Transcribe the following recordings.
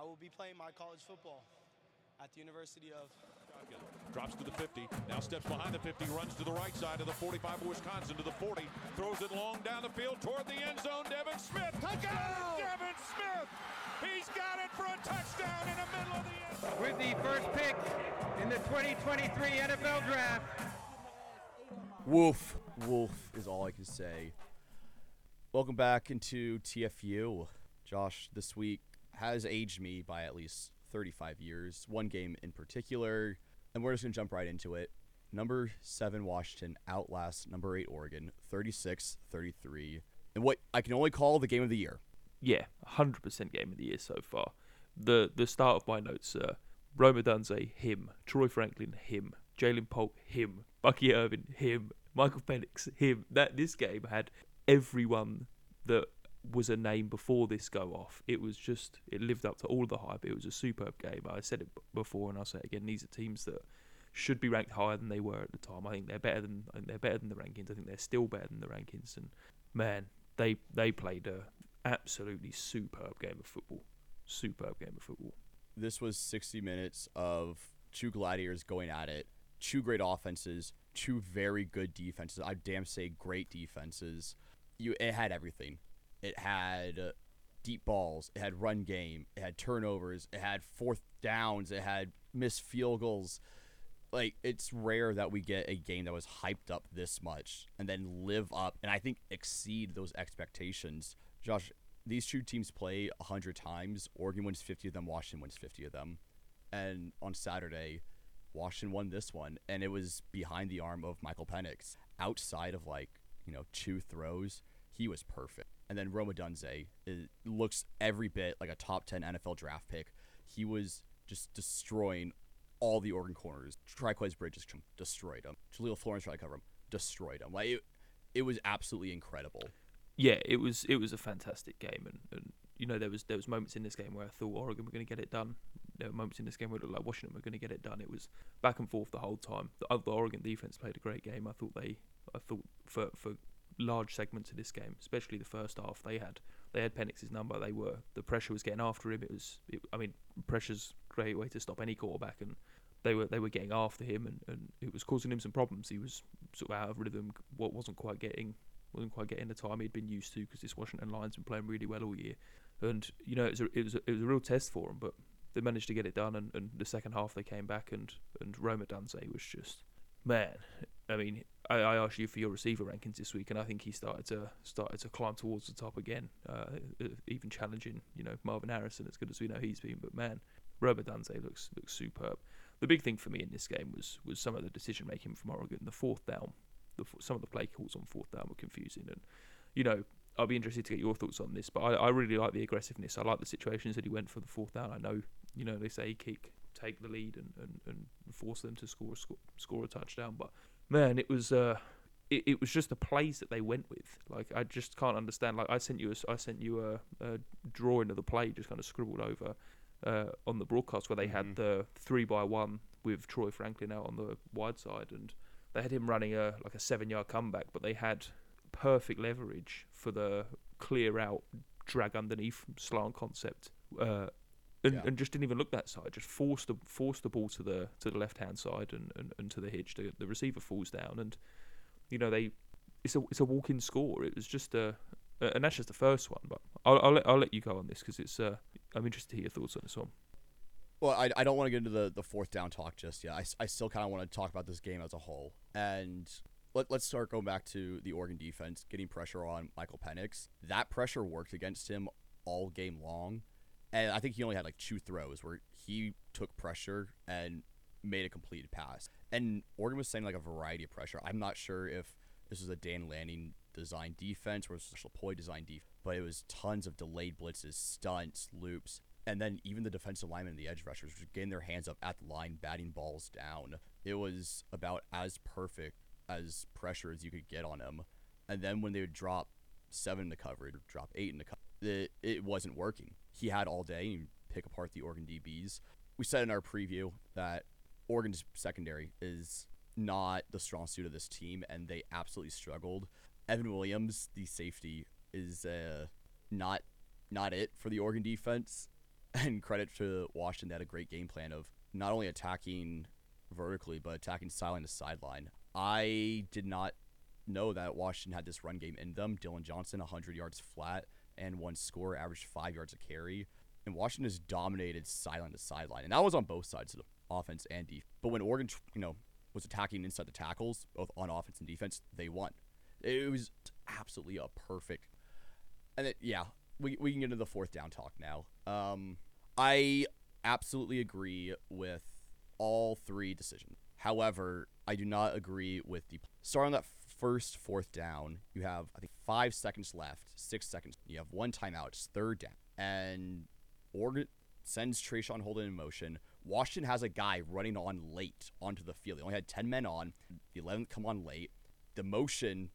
I will be playing my college football at the University of. Drops to the 50. Now steps behind the 50. Runs to the right side of the 45 of Wisconsin to the 40. Throws it long down the field toward the end zone. Devin Smith. Touchdown! Devin Smith. He's got it for a touchdown in the middle of the end zone. With the first pick in the 2023 NFL Draft. Woof. Wolf is all I can say. Welcome back into TFU. Josh, this week has aged me by at least 35 years. One game in particular, and we're just going to jump right into it. Number 7 Washington outlasts number 8 Oregon 36-33 in what I can only call the game of the year. Yeah, 100% game of the year so far. The the start of my notes uh, are Rome Odunze, him. Troy Franklin, him. Ja'Lynn Polk, him. Bucky Irving, him. Michael Penix, him. That this game had everyone that was a name before this go off. It was just it lived up to all the hype. It was a superb game. I said it before and I'll say it again. These are teams that should be ranked higher than they were at the time. I think they're better than I think they're better than the rankings. I think they're still better than the rankings. And man, they they played a absolutely superb game of football. Superb game of football. This was 60 minutes of two gladiators going at it. Two great offenses, two very good defenses. I damn say great defenses. You it had everything. It had uh, deep balls. It had run game. It had turnovers. It had fourth downs. It had missed field goals. Like it's rare that we get a game that was hyped up this much and then live up and I think exceed those expectations. Josh, these two teams play 100 times. Oregon wins 50 of them, Washington wins 50 of them. And on Saturday, Washington won this one, and it was behind the arm of Michael Penix. Outside of like, you know, two throws, he was perfect. And then Rome Odunze uh, looks every bit like a top 10 NFL draft pick. He was just destroying all the Oregon corners. Trikweze Bridges destroyed him. Jahlil Florence tried to cover him, destroyed him. Like it, it was absolutely incredible yeah, it was it was a fantastic game, and, and you know there was there was moments in this game where I thought Oregon were going to get it done. There were moments in this game where it looked like Washington were going to get it done. It was back and forth the whole time. The, the Oregon defense played a great game. I thought they, I thought for for large segments of this game, especially the first half, they had they had Penix's number. They were the pressure was getting after him. It was, it, I mean, pressure's a great way to stop any quarterback, and they were they were getting after him, and, and it was causing him some problems. He was sort of out of rhythm. What wasn't quite getting wasn't quite getting the time he'd been used to because this Washington Lions been playing really well all year, and you know it was a, it was a, it was a real test for him, But they managed to get it done, and, and the second half they came back, and and Rome Odunze was just man. I mean, I, I asked you for your receiver rankings this week, and I think he started to started to climb towards the top again, uh, even challenging you know Marvin Harrison as good as we know he's been. But man, Rome Odunze looks looks superb. The big thing for me in this game was was some of the decision making from Oregon. The fourth down the, some of the play calls on fourth down were confusing. And you know, I'll be interested to get your thoughts on this. But I, I really like the aggressiveness. I like the situations that he went for the fourth down. I know, you know, they say kick, take the lead, and, and, and force them to score, score score a touchdown. But man, it was. Uh, it, it was just the plays that they went with. Like I just can't understand. Like I sent you a, I sent you a, a drawing of the play, just kind of scribbled over uh, on the broadcast where they mm-hmm. had the three by one with Troy Franklin out on the wide side, and they had him running a like a seven yard comeback, but they had perfect leverage for the clear out, drag underneath slant concept. Uh, and, yeah. and just didn't even look that side. Just forced the forced the ball to the to the left hand side and, and, and to the hitch. The, the receiver falls down, and you know they it's a it's a walk in score. It was just a and that's just the first one. But I'll I'll let, I'll let you go on this because it's uh I'm interested to hear your thoughts on this one. Well, I, I don't want to get into the, the fourth down talk just yet. I, I still kind of want to talk about this game as a whole. And let, let's start going back to the Oregon defense, getting pressure on Michael Penix. That pressure worked against him all game long. And I think he only had like two throws where he took pressure and made a completed pass. And Oregon was saying like a variety of pressure. I'm not sure if this was a Dan Lanning design defense or a Tosh Lupoi design defense, but it was tons of delayed blitzes, stunts, loops, and then even the defensive linemen and the edge rushers were getting their hands up at the line, batting balls down. It was about as perfect as pressure as you could get on him. And then when they would drop seven in the coverage, drop eight in the coverage, it, it wasn't working. He had all day and pick apart the Oregon DBs. We said in our preview that Oregon's secondary is not the strong suit of this team, and they absolutely struggled. Evan Williams, the safety, is uh, not not it for the Oregon defense And credit to Washington, they had a great game plan of not only attacking vertically, but attacking sideline to sideline. I did not know that Washington had this run game in them. Dillon Johnson, 100 yards flat and one score, averaged five yards a carry. And Washington has dominated sideline to sideline. And that was on both sides of the offense and defense. But when Oregon, you know, was attacking inside the tackles, both on offense and defense, they won. It was absolutely a perfect. And it, yeah, we, we can get into the fourth down talk now. Um, I absolutely agree with all three decisions. However, I do not agree with the starting that first fourth down. You have I think five seconds left, six seconds. You have one timeout. It's third down, and Oregon sends Traeshon Holden in motion. Washington has a guy running on late onto the field. They only had ten men on. The eleventh come on late. The motion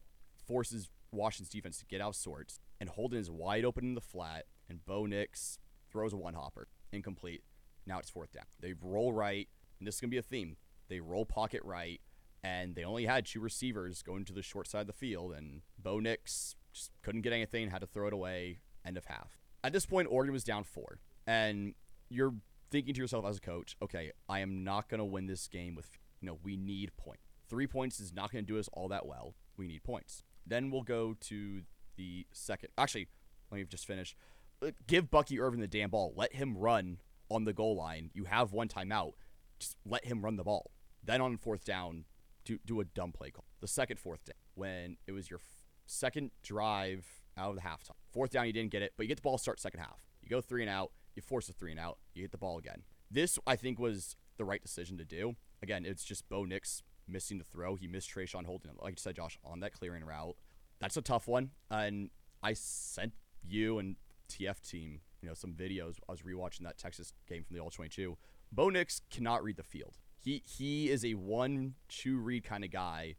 forces Washington's defense to get out of sorts, and Holden is wide open in the flat, and Bo Nix throws a one hopper, incomplete. Now it's fourth down. They roll right, and this is gonna be a theme. They roll pocket right, and they only had two receivers going to the short side of the field, and Bo Nix just couldn't get anything, had to throw it away. End of half. At this point, Oregon was down four, and you're thinking to yourself as a coach, okay, I am not gonna win this game with you know we need points. Three points is not gonna do us all that well. We need points. Then we'll go to the second. Actually, let me just finish. Uh, Give Bucky Irving the damn ball. Let him run on the goal line. You have one timeout. Just let him run the ball. Then on fourth down, do do a dumb play call. The second fourth down when it was your f- second drive out of the halftime. Fourth down, you didn't get it, but you get the ball start second half. You go three and out. You force a three and out. You hit the ball again. This I think was the right decision to do. Again, it's just Bo Nix missing the throw. He missed Traeshon Holden, like you said, Josh, on that clearing route. That's a tough one. And I sent you and TF team, you know, some videos. I was rewatching that Texas game from the All 22. Bo Nix cannot read the field. He he is a one two read kind of guy,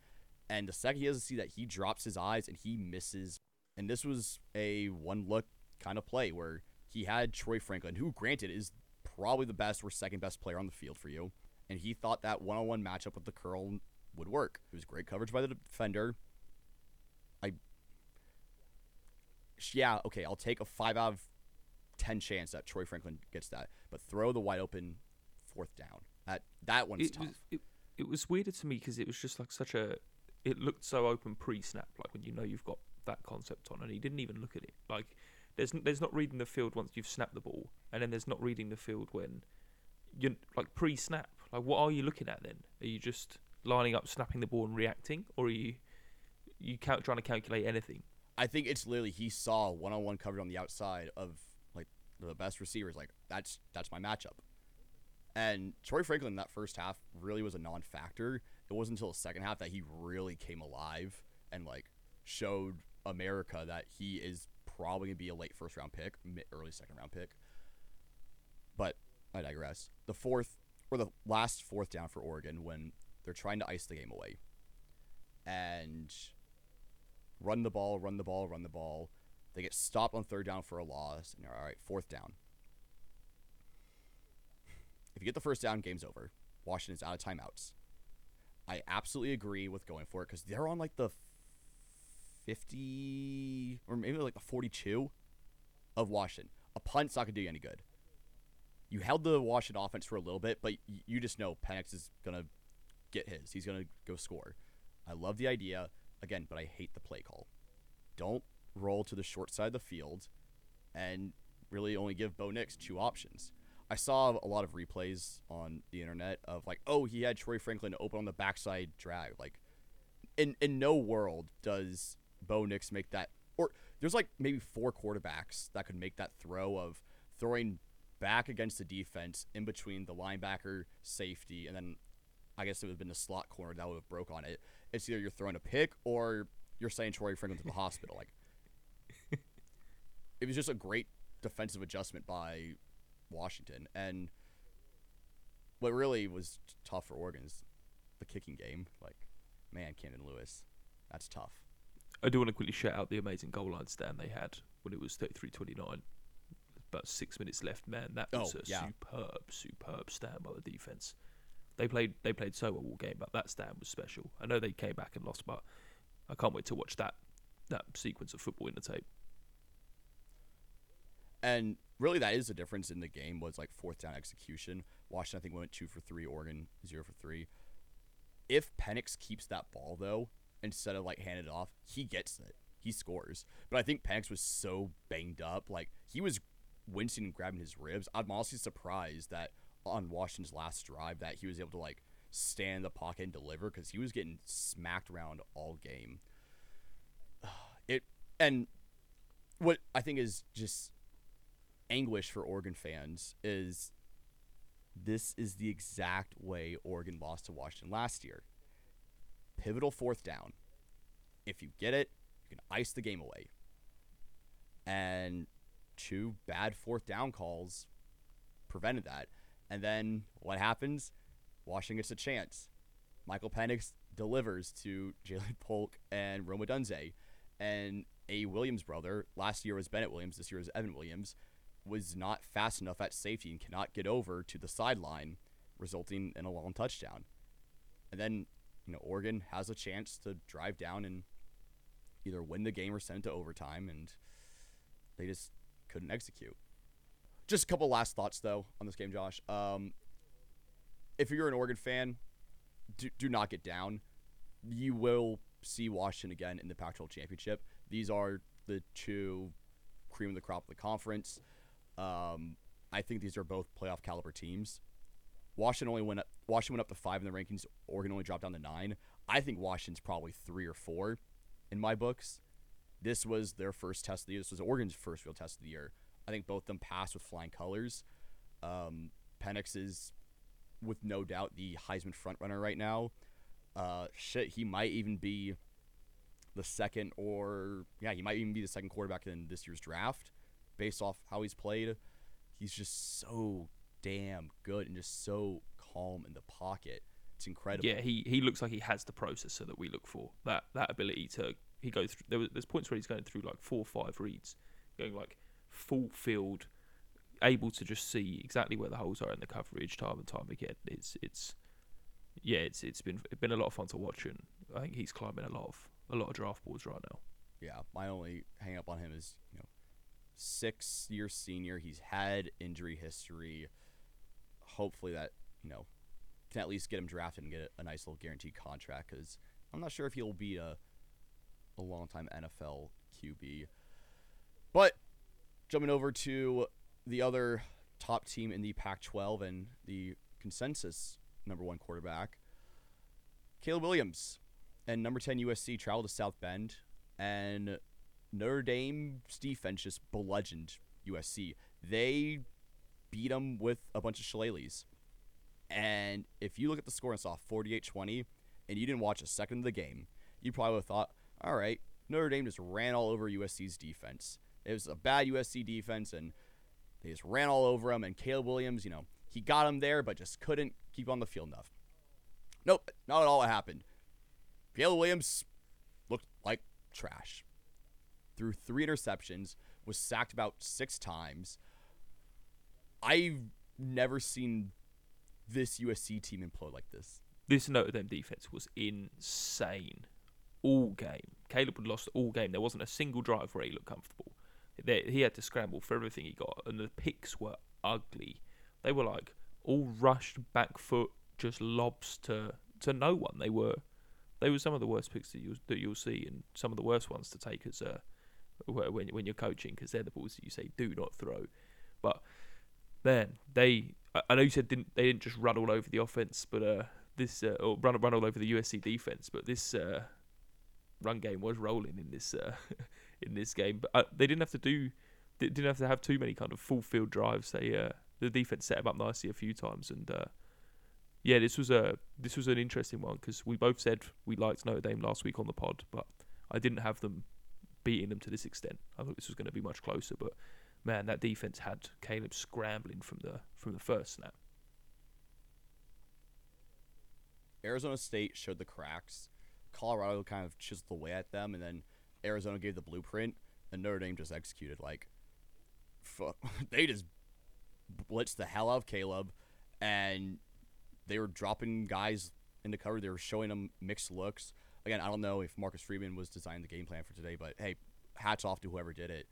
and the second he doesn't see that, he drops his eyes and he misses. And this was a one look kind of play where he had Troy Franklin, who granted is probably the best or second best player on the field for you, and he thought that one on one matchup with the curl would work. It was great coverage by the defender. I yeah, okay, I'll take a five out of ten chance that Troy Franklin gets that, but throw the wide open fourth down. That that one's it tough. was it, it was weirder to me because it was just like such a it looked so open pre-snap like when you know you've got that concept on and he didn't even look at it like there's there's not reading the field once you've snapped the ball and then there's not reading the field when you're like pre-snap like what are you looking at then are you just lining up snapping the ball and reacting or are you you count trying to calculate anything I think it's literally he saw one on one coverage on the outside of like the best receivers. Like that's that's my matchup. And Troy Franklin that first half really was a non-factor. It wasn't until the second half that he really came alive and like showed America that he is probably gonna be a late first round pick, early second round pick. But I digress. The fourth or the last fourth down for Oregon when they're trying to ice the game away, and run the ball, run the ball, run the ball. They get stopped on third down for a loss, and all right, fourth down. If you get the first down, game's over. Washington's out of timeouts. I absolutely agree with going for it because they're on like the 50 or maybe like the 42 of Washington. A punt's not going to do you any good. You held the Washington offense for a little bit, but you just know Penix is going to get his. He's going to go score. I love the idea again, but I hate the play call. Don't roll to the short side of the field and really only give Bo Nix two options. I saw a lot of replays on the internet of like, oh, he had Troy Franklin open on the backside drag. Like, in in no world does Bo Nix make that. Or there's like maybe four quarterbacks that could make that throw of throwing back against the defense in between the linebacker, safety, and then I guess it would have been the slot corner that would have broke on it. It's either you're throwing a pick or you're saying Troy Franklin to the hospital. Like, it was just a great defensive adjustment by Washington. And what really was tough for Oregon is the kicking game. Like, man, Camden Lewis, that's tough. I do want to quickly shout out the amazing goal line stand they had when it was 33-29 about six minutes left man that was Oh, a yeah. superb superb stand by the defense they played they played so well all game but that stand was special I know they came back and lost but I can't wait to watch that that sequence of football in the tape And really that is the difference in the game was like fourth down execution. Washington I think went two for three, Oregon zero for three. If Penix keeps that ball though, instead of like handing it off, he gets it. He scores. But I think Penix was so banged up, like he was wincing and grabbing his ribs. I'm honestly surprised that on Washington's last drive that he was able to like stand in the pocket and deliver because he was getting smacked around all game. It and what I think is just anguish for Oregon fans is this is the exact way Oregon lost to Washington last year. Pivotal fourth down. If you get it, you can ice the game away. And two bad fourth down calls prevented that. And then what happens? Washington gets a chance. Michael Penix delivers to Ja'Lynn Polk and Rome Odunze. And a Williams brother, last year was Bennett Williams, this year is Evan Williams, was not fast enough at safety and cannot get over to the sideline, resulting in a long touchdown. And then, you know, Oregon has a chance to drive down and either win the game or send it to overtime, and they just couldn't execute. Just a couple last thoughts though on this game, Josh. Um, if you're an Oregon fan, do, do not get down. You will see Washington again in the Pac-12 championship. These are the two cream of the crop of the conference. Um, I think these are both playoff caliber teams. Washington only went up. Washington went up to five in the rankings. Oregon only dropped down to nine. I think Washington's probably three or four in my books. This was their first test of the year. This was Oregon's first real test of the year. I think both of them passed with flying colors. Um, Penix is, with no doubt, the Heisman frontrunner right now. Uh, shit, he might even be the second, or yeah, he might even be the second quarterback in this year's draft, based off how he's played. He's just so damn good and just so calm in the pocket. It's incredible. Yeah, he, he looks like he has the processor that we look for. That that ability to he goes through. There was, there's points where he's going through like four or five reads, going like full field, able to just see exactly where the holes are in the coverage time and time again. It's it's yeah, it's it's been it's been a lot of fun to watch, and I think he's climbing a lot of a lot of draft boards right now. Yeah, my only hang up on him is you know six year senior. He's had injury history. Hopefully that you know can at least get him drafted and get a, nice little guaranteed contract because I'm not sure if he'll be a a long time NFL QB. But jumping over to the other top team in the Pac-12 and the consensus number one quarterback, Caleb Williams, and number 10 USC traveled to South Bend, and Notre Dame's defense just bludgeoned USC. They beat them with a bunch of shillelaghs. And if you look at the score and saw 48 20, and you didn't watch a second of the game, you probably would have thought, all right, Notre Dame just ran all over USC's defense. It was a bad USC defense, and they just ran all over them. And Caleb Williams, you know, he got him there, but just couldn't keep on the field enough. Nope, not at all what happened. Caleb Williams looked like trash. Threw three interceptions, was sacked about six times. I've never seen this USC team implode like this. This Notre Dame defense was insane all game. Caleb had lost all game. There wasn't a single drive where he looked comfortable. They, he had to scramble for everything he got, and the picks were ugly. They were like all rushed back foot, just lobs to to no one. They were they were some of the worst picks that you that you'll see, and some of the worst ones to take as uh, when when you're coaching because they're the balls that you say do not throw. But man, they I know you said didn't they didn't just run all over the offense, but uh, this uh, or run run all over the USC defense, but this uh, run game was rolling in this uh, in this game. But uh, they didn't have to do didn't have to have too many kind of full field drives. They uh, the defense set them up nicely a few times, and uh, yeah, this was a this was an interesting one because we both said we liked Notre Dame last week on the pod, but I didn't have them beating them to this extent. I thought this was going to be much closer, but man, that defense had Caleb scrambling from the from the first snap. Arizona State showed the cracks. Colorado kind of chiseled away at them, and then Arizona gave the blueprint, and Notre Dame just executed. Like, fuck, they just blitzed the hell out of Caleb, and they were dropping guys into cover. They were showing them mixed looks. Again, I don't know if Marcus Freeman was designing the game plan for today, but hey, hats off to whoever did it.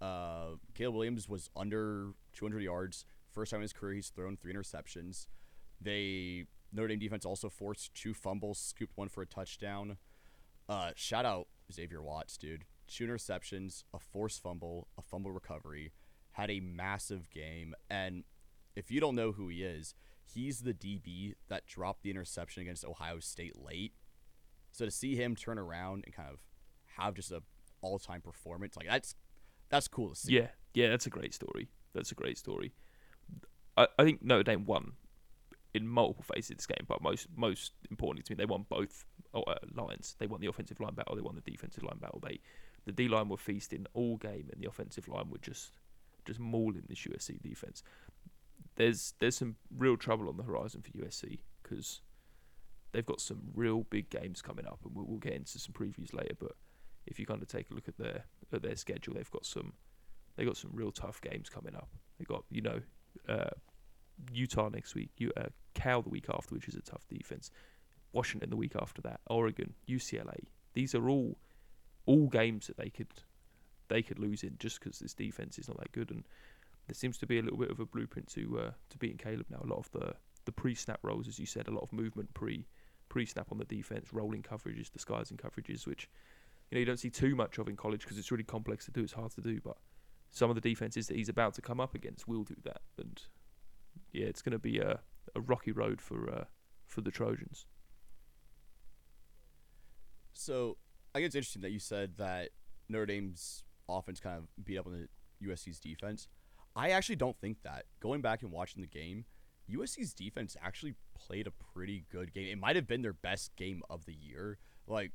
Uh, Caleb Williams was under 200 yards. First time in his career he's thrown three interceptions. They Notre Dame defense also forced two fumbles, scooped one for a touchdown. Uh, shout out Xavier Watts, dude. Two interceptions, a forced fumble, a fumble recovery. Had a massive game. And if you don't know who he is, he's the DB that dropped the interception against Ohio State late. So to see him turn around and kind of have just a all time performance, like that's that's cool to see. Yeah, yeah, that's a great story. That's a great story. I, I think Notre Dame won in multiple phases of this game, but most most importantly to me, they won both uh, lines. They won the offensive line battle. They won the defensive line battle. They the D line were feasting all game, and the offensive line were just just mauling this USC defense. There's there's some real trouble on the horizon for USC because they've got some real big games coming up, and we'll, we'll get into some previews later. But if you kind of take a look at their at their schedule, they've got some they got some real tough games coming up. They got you know uh, Utah next week, you, uh, Cal the week after, which is a tough defense. Washington the week after that, Oregon, UCLA. These are all all games that they could they could lose in just because this defense is not that good. And there seems to be a little bit of a blueprint to uh, to beating Caleb now. A lot of the the pre-snap rolls, as you said, a lot of movement pre pre-snap on the defense, rolling coverages, disguising coverages, which you know you don't see too much of in college because it's really complex to do. It's hard to do, but some of the defenses that he's about to come up against will do that. And yeah, it's going to be a, a rocky road for uh, for the Trojans. So I think it's interesting that you said that Notre Dame's offense kind of beat up on the USC's defense. I actually don't think that. Going back and watching the game, USC's defense actually played a pretty good game. It might have been their best game of the year. Like,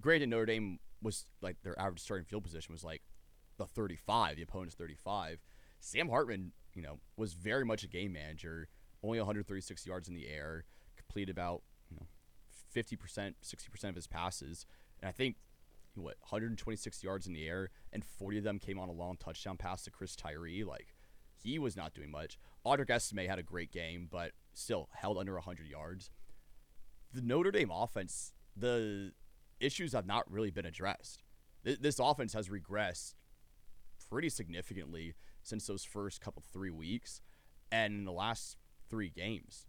granted, Notre Dame was like their average starting field position was like the 35, the opponent's 35. Sam Hartman, you know, was very much a game manager. Only 136 yards in the air, completed about you know 50%, 60% of his passes, and I think what 126 yards in the air, and 40 of them came on a long touchdown pass to Chris Tyree. Like he was not doing much. Audric Estime had a great game, but still held under 100 yards. The Notre Dame offense, the issues have not really been addressed. Th- this offense has regressed pretty significantly since those first couple three weeks, and in the last three games,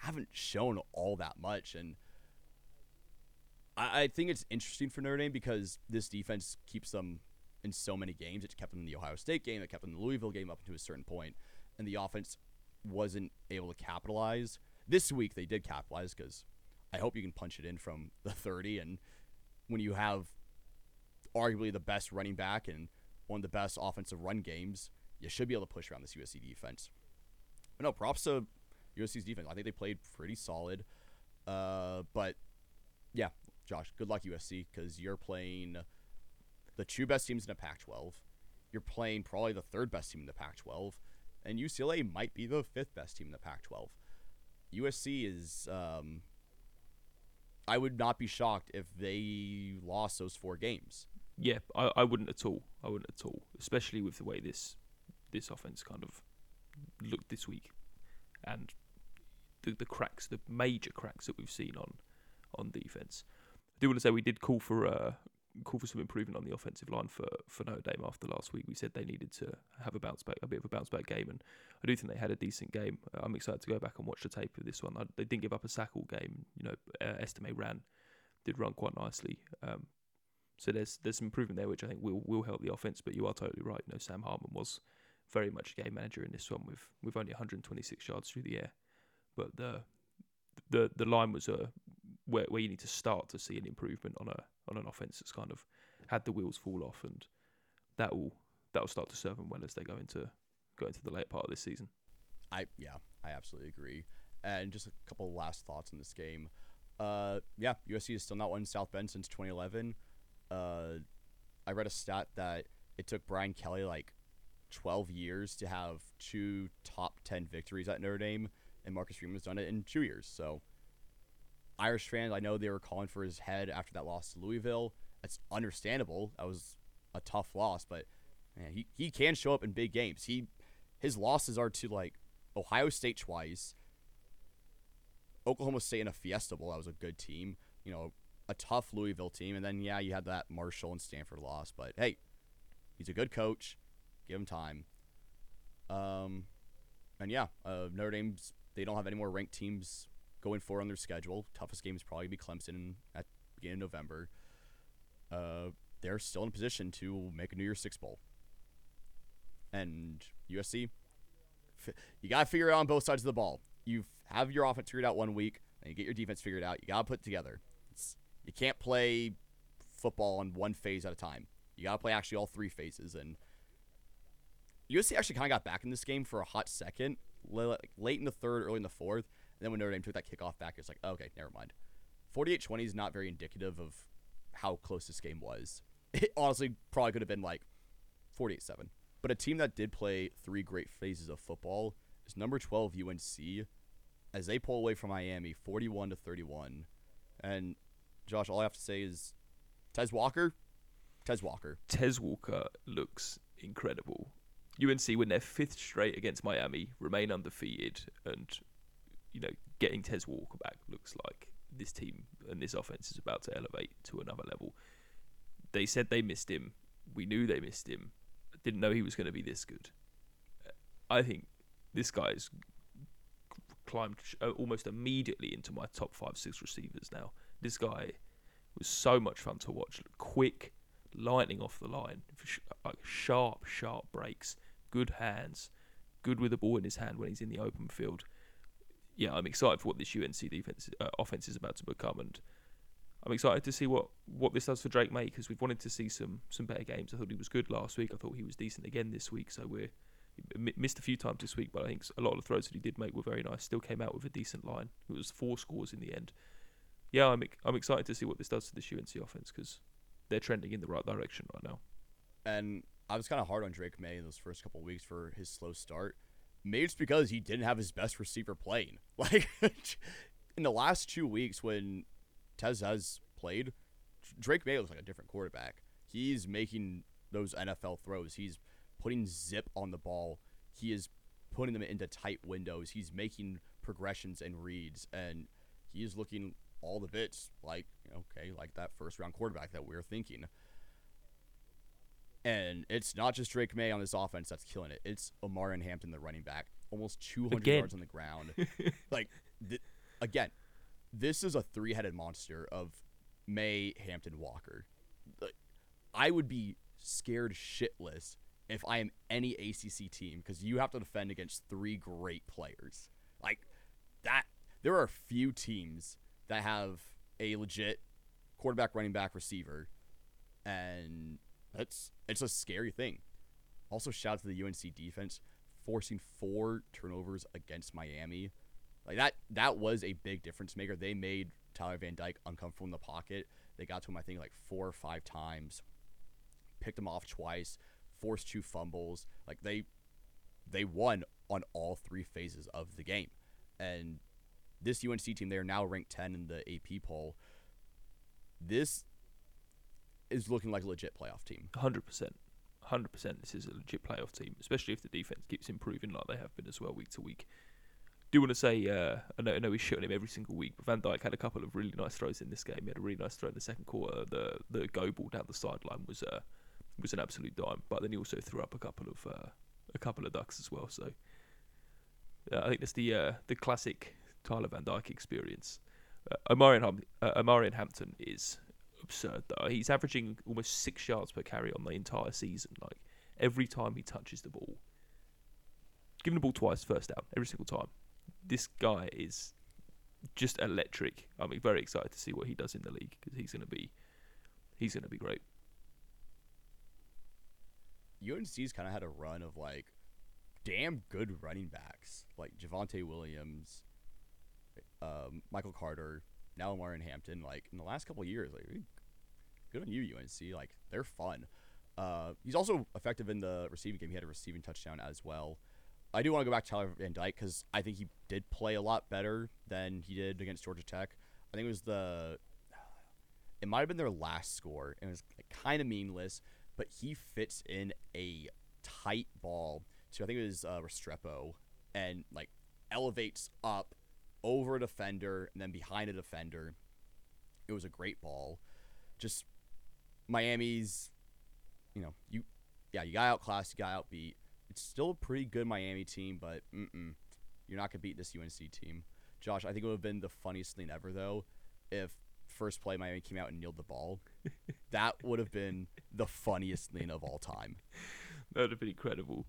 haven't shown all that much. And I, I think it's interesting for Notre Dame because this defense keeps them in so many games. It kept them in the Ohio State game, it kept them in the Louisville game up to a certain point, and the offense wasn't able to capitalize. This week they did capitalize because I hope you can punch it in from the 30. And when you have arguably the best running back and one of the best offensive run games, you should be able to push around this USC defense. But no, props to USC's defense. I think they played pretty solid. Uh, but yeah, Josh, good luck USC because you're playing the two best teams in the Pac-12. You're playing probably the third best team in the Pac-12, and UCLA might be the fifth best team in the Pac-12. USC is. Um, I would not be shocked if they lost those four games. Yeah, I, I wouldn't at all. I wouldn't at all, especially with the way this this offense kind of looked this week, and the the cracks, the major cracks that we've seen on on defense. I do want to say we did call for uh, call for some improvement on the offensive line for, for Notre Dame after last week. We said they needed to have a bounce back, a bit of a bounce back game, and I do think they had a decent game. Uh, I'm excited to go back and watch the tape of this one. I, they didn't give up a sack all game. You know, uh, Estime ran, did run quite nicely. Um, so there's there's some improvement there, which I think will will help the offense. But you are totally right. You know, Sam Hartman was very much a game manager in this one with with only 126 yards through the air, but the the the line was a where where you need to start to see an improvement on a on an offense that's kind of had the wheels fall off, and that will that will start to serve them well as they go into go into the late part of this season. I yeah, I absolutely agree. And just a couple last thoughts on this game. Uh, yeah, USC has still not won South Bend since 2011. Uh, I read a stat that it took Brian Kelly like 12 years to have two top 10 victories at Notre Dame, and Marcus Freeman's done it in two years. So, Irish fans, I know they were calling for his head after that loss to Louisville. That's understandable. That was a tough loss, but man, he, he can show up in big games. He his losses are to like Ohio State twice, Oklahoma State in a Fiesta Bowl. That was a good team. You know, a tough Louisville team, and then yeah, you had that Marshall and Stanford loss. But hey, He's a good coach. Give him time. Um, and yeah, uh, Notre Dame's they don't have any more ranked teams going forward on their schedule. Toughest game is probably be Clemson at beginning of November. Uh, they're still in a position to make a New Year's Six bowl. And USC, you gotta figure it out on both sides of the ball. You have your offense figured out one week, and you get your defense figured out. You gotta put it together. It's, you can't play football on one phase at a time. You gotta play actually all three phases. And USC actually kind of got back in this game for a hot second, late in the third, early in the fourth. Then when Notre Dame took that kickoff back, it's like, okay, never mind. 48-20 is not very indicative of how close this game was. It honestly probably could have been like 48-7. But a team that did play three great phases of football is number 12 UNC as they pull away from Miami 41 to 31. And Josh, all I have to say is Tez Walker, Tez Walker. Tez Walker looks incredible. UNC win their fifth straight against Miami, remain undefeated, and you know getting Tez Walker back looks like this team and this offense is about to elevate to another level. They said they missed him. We knew they missed him. Didn't know he was going to be this good. I think this guy's climbed uh, almost immediately into my top five, six receivers now. This guy was so much fun to watch. Quick, lightning off the line, like sharp, sharp breaks, good hands, good with the ball in his hand when he's in the open field. Yeah, I'm excited for what this UNC defense uh, offense is about to become, and I'm excited to see what, what this does for Drake Maye because we've wanted to see some some better games. I thought he was good last week. I thought he was decent again this week. So we're missed a few times this week, but I think a lot of the throws that he did make were very nice. Still came out with a decent line. It was four scores in the end. Yeah, I'm I'm excited to see what this does to this UNC offense because they're trending in the right direction right now. And I was kind of hard on Drake Maye in those first couple weeks for his slow start. Maybe it's because he didn't have his best receiver playing. Like in the last two weeks when Tez has played, Drake Maye looks like a different quarterback. He's making those NFL throws. He's putting zip on the ball. He is putting them into tight windows. He's making progressions and reads, and he is looking all the bits like okay, like that first round quarterback that we were thinking. And it's not just Drake Maye on this offense that's killing it. It's Omarion Hampton, the running back, almost 200 Again. yards on the ground. like, th- again, this is a three-headed monster of Maye, Hampton, Walker. Like, I would be scared shitless if I am any ACC team because you have to defend against three great players. Like that, there are few teams that have a legit quarterback, running back, receiver, and that's it's a scary thing. Also, shout out to the UNC defense forcing four turnovers against Miami. Like that, that was a big difference maker. They made Tyler Van Dyke uncomfortable in the pocket. They got to him, I think, like four or five times. Picked him off twice. Forced two fumbles. Like they, they won on all three phases of the game. And this UNC team, they are now ranked 10 in the AP poll. This is looking like a legit playoff team. Hundred percent, hundred percent. This is a legit playoff team, especially if the defense keeps improving like they have been as well week to week. Do want to say uh, I know I know we shit on him every single week, but Van Dyke had a couple of really nice throws in this game. He had a really nice throw in the second quarter. The the go ball down the sideline was uh, was an absolute dime, but then he also threw up a couple of uh, a couple of ducks as well. So I think that's the uh, the classic Tyler Van Dyke experience. Uh, Omarion, Hum- uh, Omarion Hampton is absurd though. He's averaging almost six yards per carry on the entire season. Like every time he touches the ball, giving the ball twice, first down every single time. This guy is just electric. I'm very excited to see what he does in the league because he's gonna be he's gonna be great. UNC's kind of had a run of like damn good running backs, like Javonte Williams, um, Michael Carter, now Martin Hampton. Like in the last couple years, like good on you, UNC. Like they're fun. Uh, he's also effective in the receiving game. He had a receiving touchdown as well. I do want to go back to Tyler Van Dyke because I think he did play a lot better than he did against Georgia Tech. I think it was the, it might have been their last score. It was kind of meaningless, but he fits in a tight ball to I think it was uh, Restrepo and like elevates up over a defender and then behind a defender. It was a great ball. Just Miami's, you know, you yeah, you got outclassed, you got outbeat. It's still a pretty good Miami team, but mm-mm, you're not gonna beat this UNC team. Josh, I think it would have been the funniest thing ever though, if first play Miami came out and kneeled the ball. that would have been the funniest thing of all time. That would have been incredible.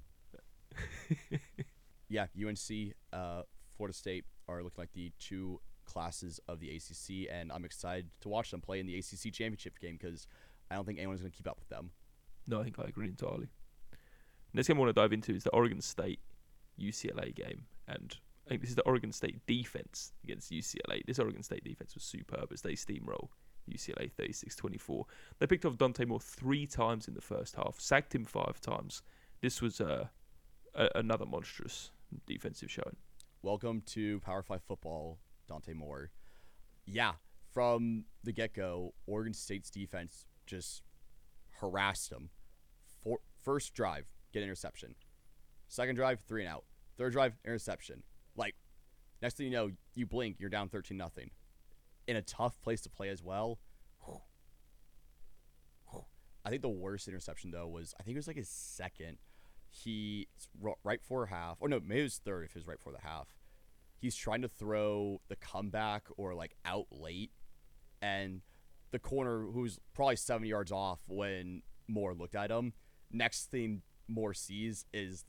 yeah, UNC, uh, Florida State are looking like the two classes of the ACC, and I'm excited to watch them play in the ACC championship game because I don't think anyone's going to keep up with them. No, I think I agree entirely. Next game I want to dive into is the Oregon State UCLA game, and I think this is the Oregon State defense against UCLA. This Oregon State defense was superb as they steamroll UCLA 36-24. They picked off Dante Moore three times in the first half, sacked him five times. This was uh, a, another monstrous defensive showing. Welcome to Power Five football, Dante Moore. Yeah, from the get go, Oregon State's defense just harassed them. For, first drive, get interception. Second drive, three and out. Third drive, interception. Like, next thing you know, you blink, you're down 13 nothing. In a tough place to play as well. I think the worst interception though was I think it was like his second. He right for half, or no, maybe it was third if was right for the half. He's trying to throw the comeback or like out late, and the corner who's probably seven yards off when Moore looked at him. Next thing Moore sees is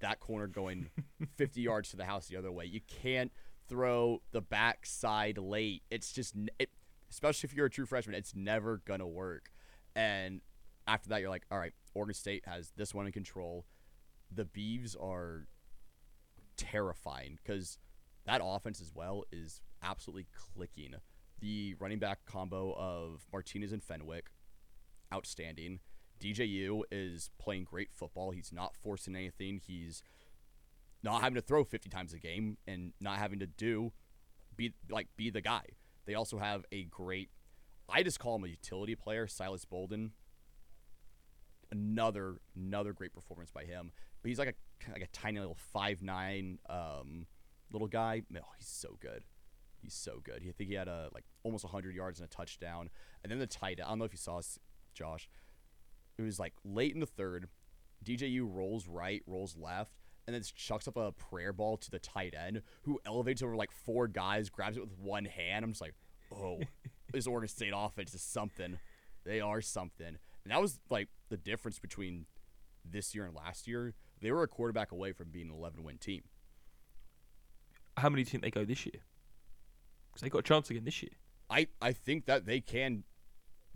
that corner going 50 yards to the house the other way. You can't throw the backside late. It's just, it, especially if you're a true freshman, it's never going to work. And after that, you're like, all right, Oregon State has this one in control. The Beavs are terrifying because that offense as well is absolutely clicking. The running back combo of Martinez and Fenwick, outstanding. DJU is playing great football. He's not forcing anything. He's not having to throw 50 times a game and not having to do be like be the guy. They also have a great I just call him a utility player, Silas Bolden. Another another great performance by him. But he's like a like a tiny little five nine um, little guy. Oh, he's so good. He's so good. I think he had a like almost 100 yards and a touchdown. And then the tight end. I don't know if you saw this, Josh. It was like late in the third. DJU rolls right, rolls left, and then chucks up a prayer ball to the tight end, who elevates over like four guys, grabs it with one hand. I'm just like, oh, this Oregon State offense is something. They are something. And that was like the difference between this year and last year. They were a quarterback away from being an 11 win team. How many do you think they go this year? Because they got a chance again this year. I, I think that they can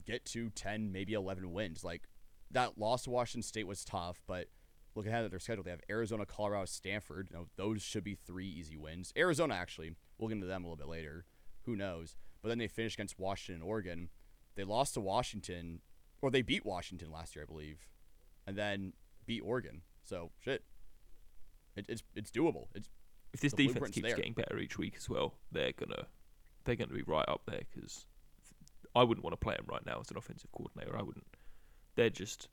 get to 10, maybe 11 wins. Like, that loss to Washington State was tough, but looking ahead at their schedule, they have Arizona, Colorado, Stanford. You know, those should be three easy wins. Arizona, actually, we'll get into them a little bit later. Who knows? But then they finished against Washington and Oregon. They lost to Washington, or they beat Washington last year, I believe, and then beat Oregon. So shit, it, it's it's doable. It's if this defense keeps there. getting better each week as well, they're gonna they're gonna be right up there because I wouldn't want to play them right now as an offensive coordinator. I wouldn't they're just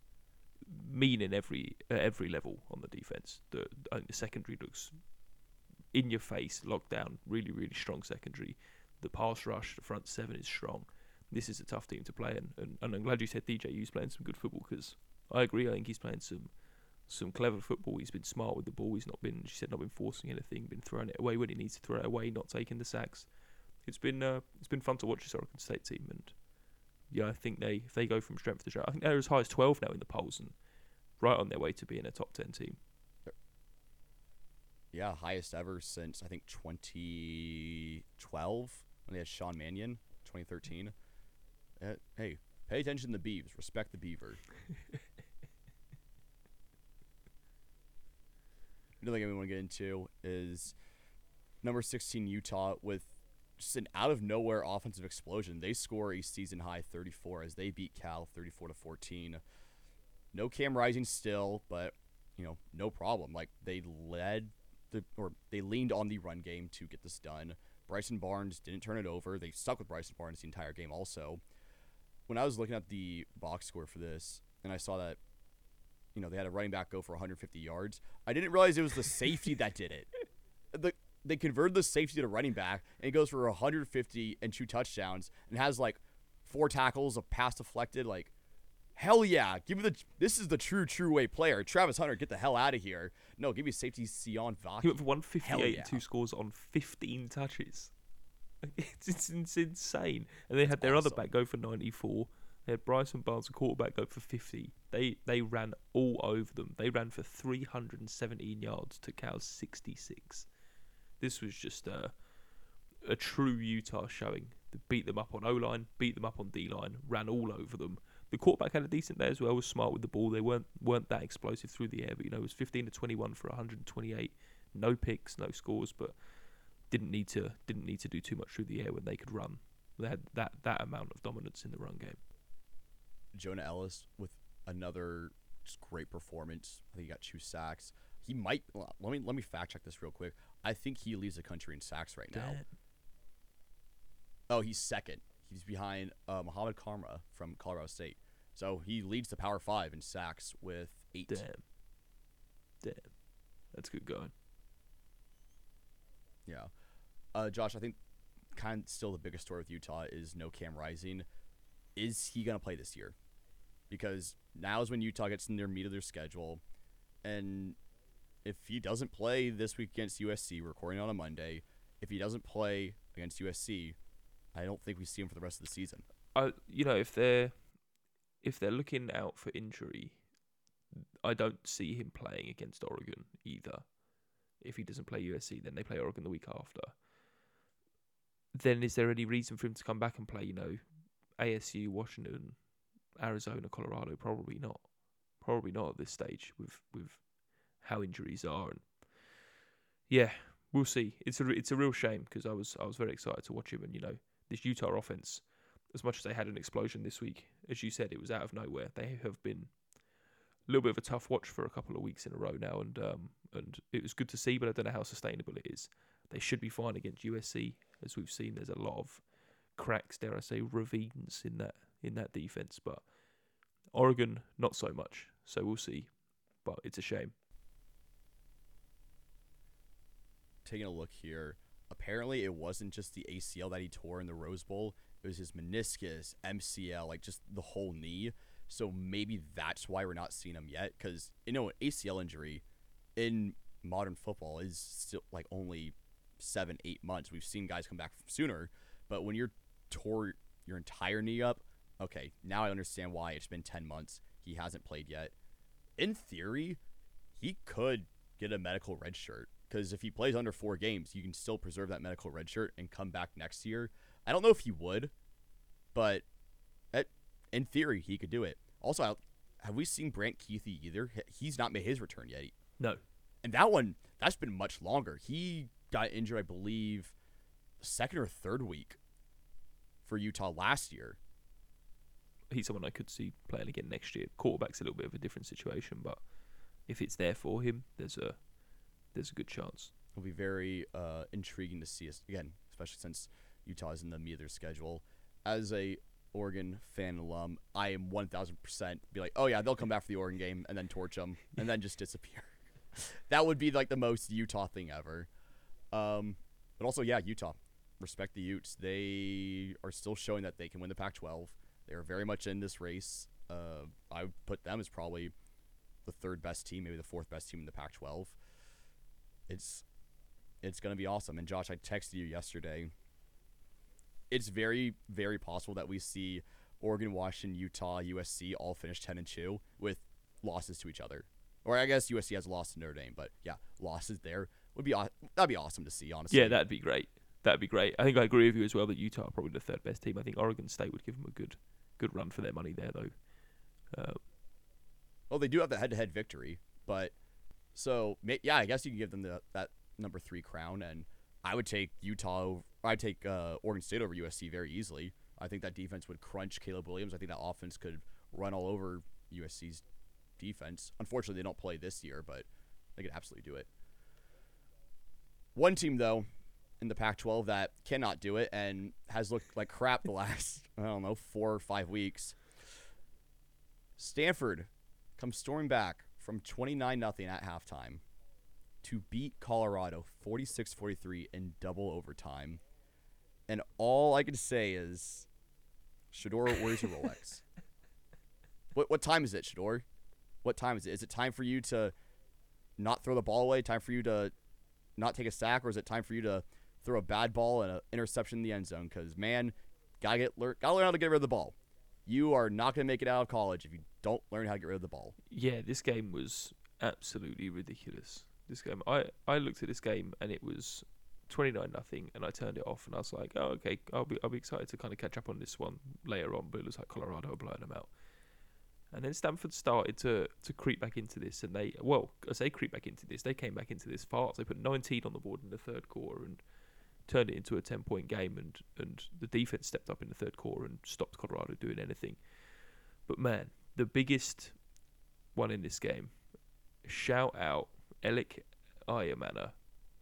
mean in every uh, every level on the defense. The, the secondary looks in your face, locked down, really really strong secondary. The pass rush, the front seven is strong. This is a tough team to play, and, and, and I'm glad you said DJ. DJU's playing some good football because I agree. I think he's playing some some clever football. He's been smart with the ball. He's not been, she said, not been forcing anything. Been throwing it away when he needs to throw it away, not taking the sacks. It's been uh, it's been fun to watch this Oregon State team, and yeah, I think they if they go from strength to strength, I think they're as high as twelve now in the polls and right on their way to being a top ten team. Yeah, highest ever since I think 2012 when they had Sean Mannion, 2013. Uh, hey, pay attention to the Beavs. Respect the Beaver. Another thing we want to get into is number 16 Utah with just an out of nowhere offensive explosion. They score a season high 34 as they beat Cal 34 to 14. No Cam Rising still, but you know, no problem. Like they led the or they leaned on the run game to get this done. Bryson Barnes didn't turn it over. They stuck with Bryson Barnes the entire game also. When I was looking at the box score for this and I saw that you know, they had a running back go for 150 yards, I didn't realize it was the safety that did it. The they converted the safety to running back, and he goes for 150 and two touchdowns, and has like four tackles, a pass deflected. Like, Hell yeah. Give me the this is the true true way player. Travis Hunter, get the hell out of here. No, give me safety Sione Vaki. went for 158 Hell and two scores on 15 touches. It's, it's, it's insane. And they had their other back go for 94. They had Bryson Barnes, a quarterback, go for 50. They they ran all over them. They ran for 317 yards to Cal's 66. This was just a, a true Utah showing. They beat them up on O line, beat them up on D line, ran all over them. The quarterback had a decent day as well. Was smart with the ball. They weren't weren't that explosive through the air, but you know it was 15 to 21 for 128. No picks, no scores, but didn't need to didn't need to do too much through the air when they could run. They had that that amount of dominance in the run game. Jonah Elliss with another just great performance. I think he got two sacks. He might let me let me fact check this real quick. I think he leads the country in sacks right now. Oh, he's second. He's behind uh, Muhammad Kamara from Colorado State. So he leads the Power Five in sacks with eight. Damn. Damn. That's good going. Yeah. Uh, Josh, I think kind of still the biggest story with Utah is no Cam Rising. Is he going to play this year? Because now is when Utah gets in their meat of their schedule. And if he doesn't play this week against USC, recording on a Monday, if he doesn't play against USC, I don't think we see him for the rest of the season. I you know if they're if they're looking out for injury, I don't see him playing against Oregon either. If he doesn't play USC, then they play Oregon the week after. Then is there any reason for him to come back and play? You know, ASU, Washington, Arizona, Colorado? Probably not. Probably not at this stage with with how injuries are and yeah, we'll see. It's a it's a real shame because I was I was very excited to watch him and you know this Utah offense as much as they had an explosion this week, as you said, it was out of nowhere. They have been a little bit of a tough watch for a couple of weeks in a row now, and um, and it was good to see, but I don't know how sustainable it is. They should be fine against USC, as we've seen. There's a lot of cracks, dare I say, ravines in that in that defense, but Oregon not so much. So we'll see, but it's a shame. Taking a look here, apparently it wasn't just the ACL that he tore in the Rose Bowl. It was his meniscus, MCL, like just the whole knee. So maybe that's why we're not seeing him yet. Because you know, an ACL injury in modern football is still like only seven, eight months. We've seen guys come back sooner, but when you're tore your entire knee up, okay, now I understand why it's been ten months. He hasn't played yet. In theory, he could get a medical red shirt because if he plays under four games, you can still preserve that medical red shirt and come back next year. I don't know if he would, but at, in theory, he could do it. Also, I- have we seen Brant Kuithe either? He's not made his return yet. No, And that one, that's been much longer. He got injured, I believe, second or third week for Utah last year. he's someone I could see playing again next year. Quarterback's a little bit of a different situation, but if it's there for him, there's a there's a good chance. It'll be very uh, intriguing to see us again, especially since Utah is in the meat of their schedule. As a Oregon fan alum, I am one thousand percent be like, oh yeah, they'll come back for the Oregon game and then torch them and then just disappear. that would be like the most Utah thing ever. Um, but also, yeah, Utah, respect the Utes. They are still showing that they can win the Pac-12. They are very much in this race. Uh, I would put them as probably the third best team, maybe the fourth best team in the Pac-12. It's it's gonna be awesome. And Josh, I texted you yesterday. It's very very possible that we see Oregon, Washington, Utah, USC all finish ten and two with losses to each other. Or I guess USC has lost to Notre Dame, but yeah, losses there would be that'd be awesome to see. Honestly, Yeah, that'd be great. That'd be great. I think I agree with you as well that Utah are probably the third best team. I think Oregon State would give them a good good run for their money there, though. Uh, Well, they do have the head-to-head victory, but so yeah, I guess you can give them the that number three crown, and I would take Utah. Over, I'd take uh, Oregon State over USC very easily. I think that defense would crunch Caleb Williams. I think that offense could run all over USC's defense. Unfortunately, they don't play this year, but they could absolutely do it. One team though in the Pac-12 that cannot do it and has looked like crap the last I don't know four or five weeks. Stanford comes storming back from 29 nothing at halftime to beat Colorado 46-43 in double overtime. And all I can say is Shedeur, where's your Rolex? What what time is it, Shedeur? What time is it? Is it time for you to not throw the ball away? Time for you to not take a sack, or is it time for you to throw a bad ball and an interception in the end zone? Because man, gotta get learn gotta learn how to get rid of the ball. You are not gonna make it out of college if you don't learn how to get rid of the ball. Yeah, this game was absolutely ridiculous. This game, I I looked at this game and it was twenty nine nothing, and I turned it off and I was like, oh okay, I'll be I'll be excited to kind of catch up on this one later on. But it looks like Colorado are blowing them out. And then Stanford started to, to creep back into this, and they well, as they creep back into this. They came back into this fast. They put 19 on the board in the third quarter and turned it into a 10 point game. And and the defense stepped up in the third quarter and stopped Colorado doing anything. But man, the biggest one in this game, shout out Elic Ayomanor,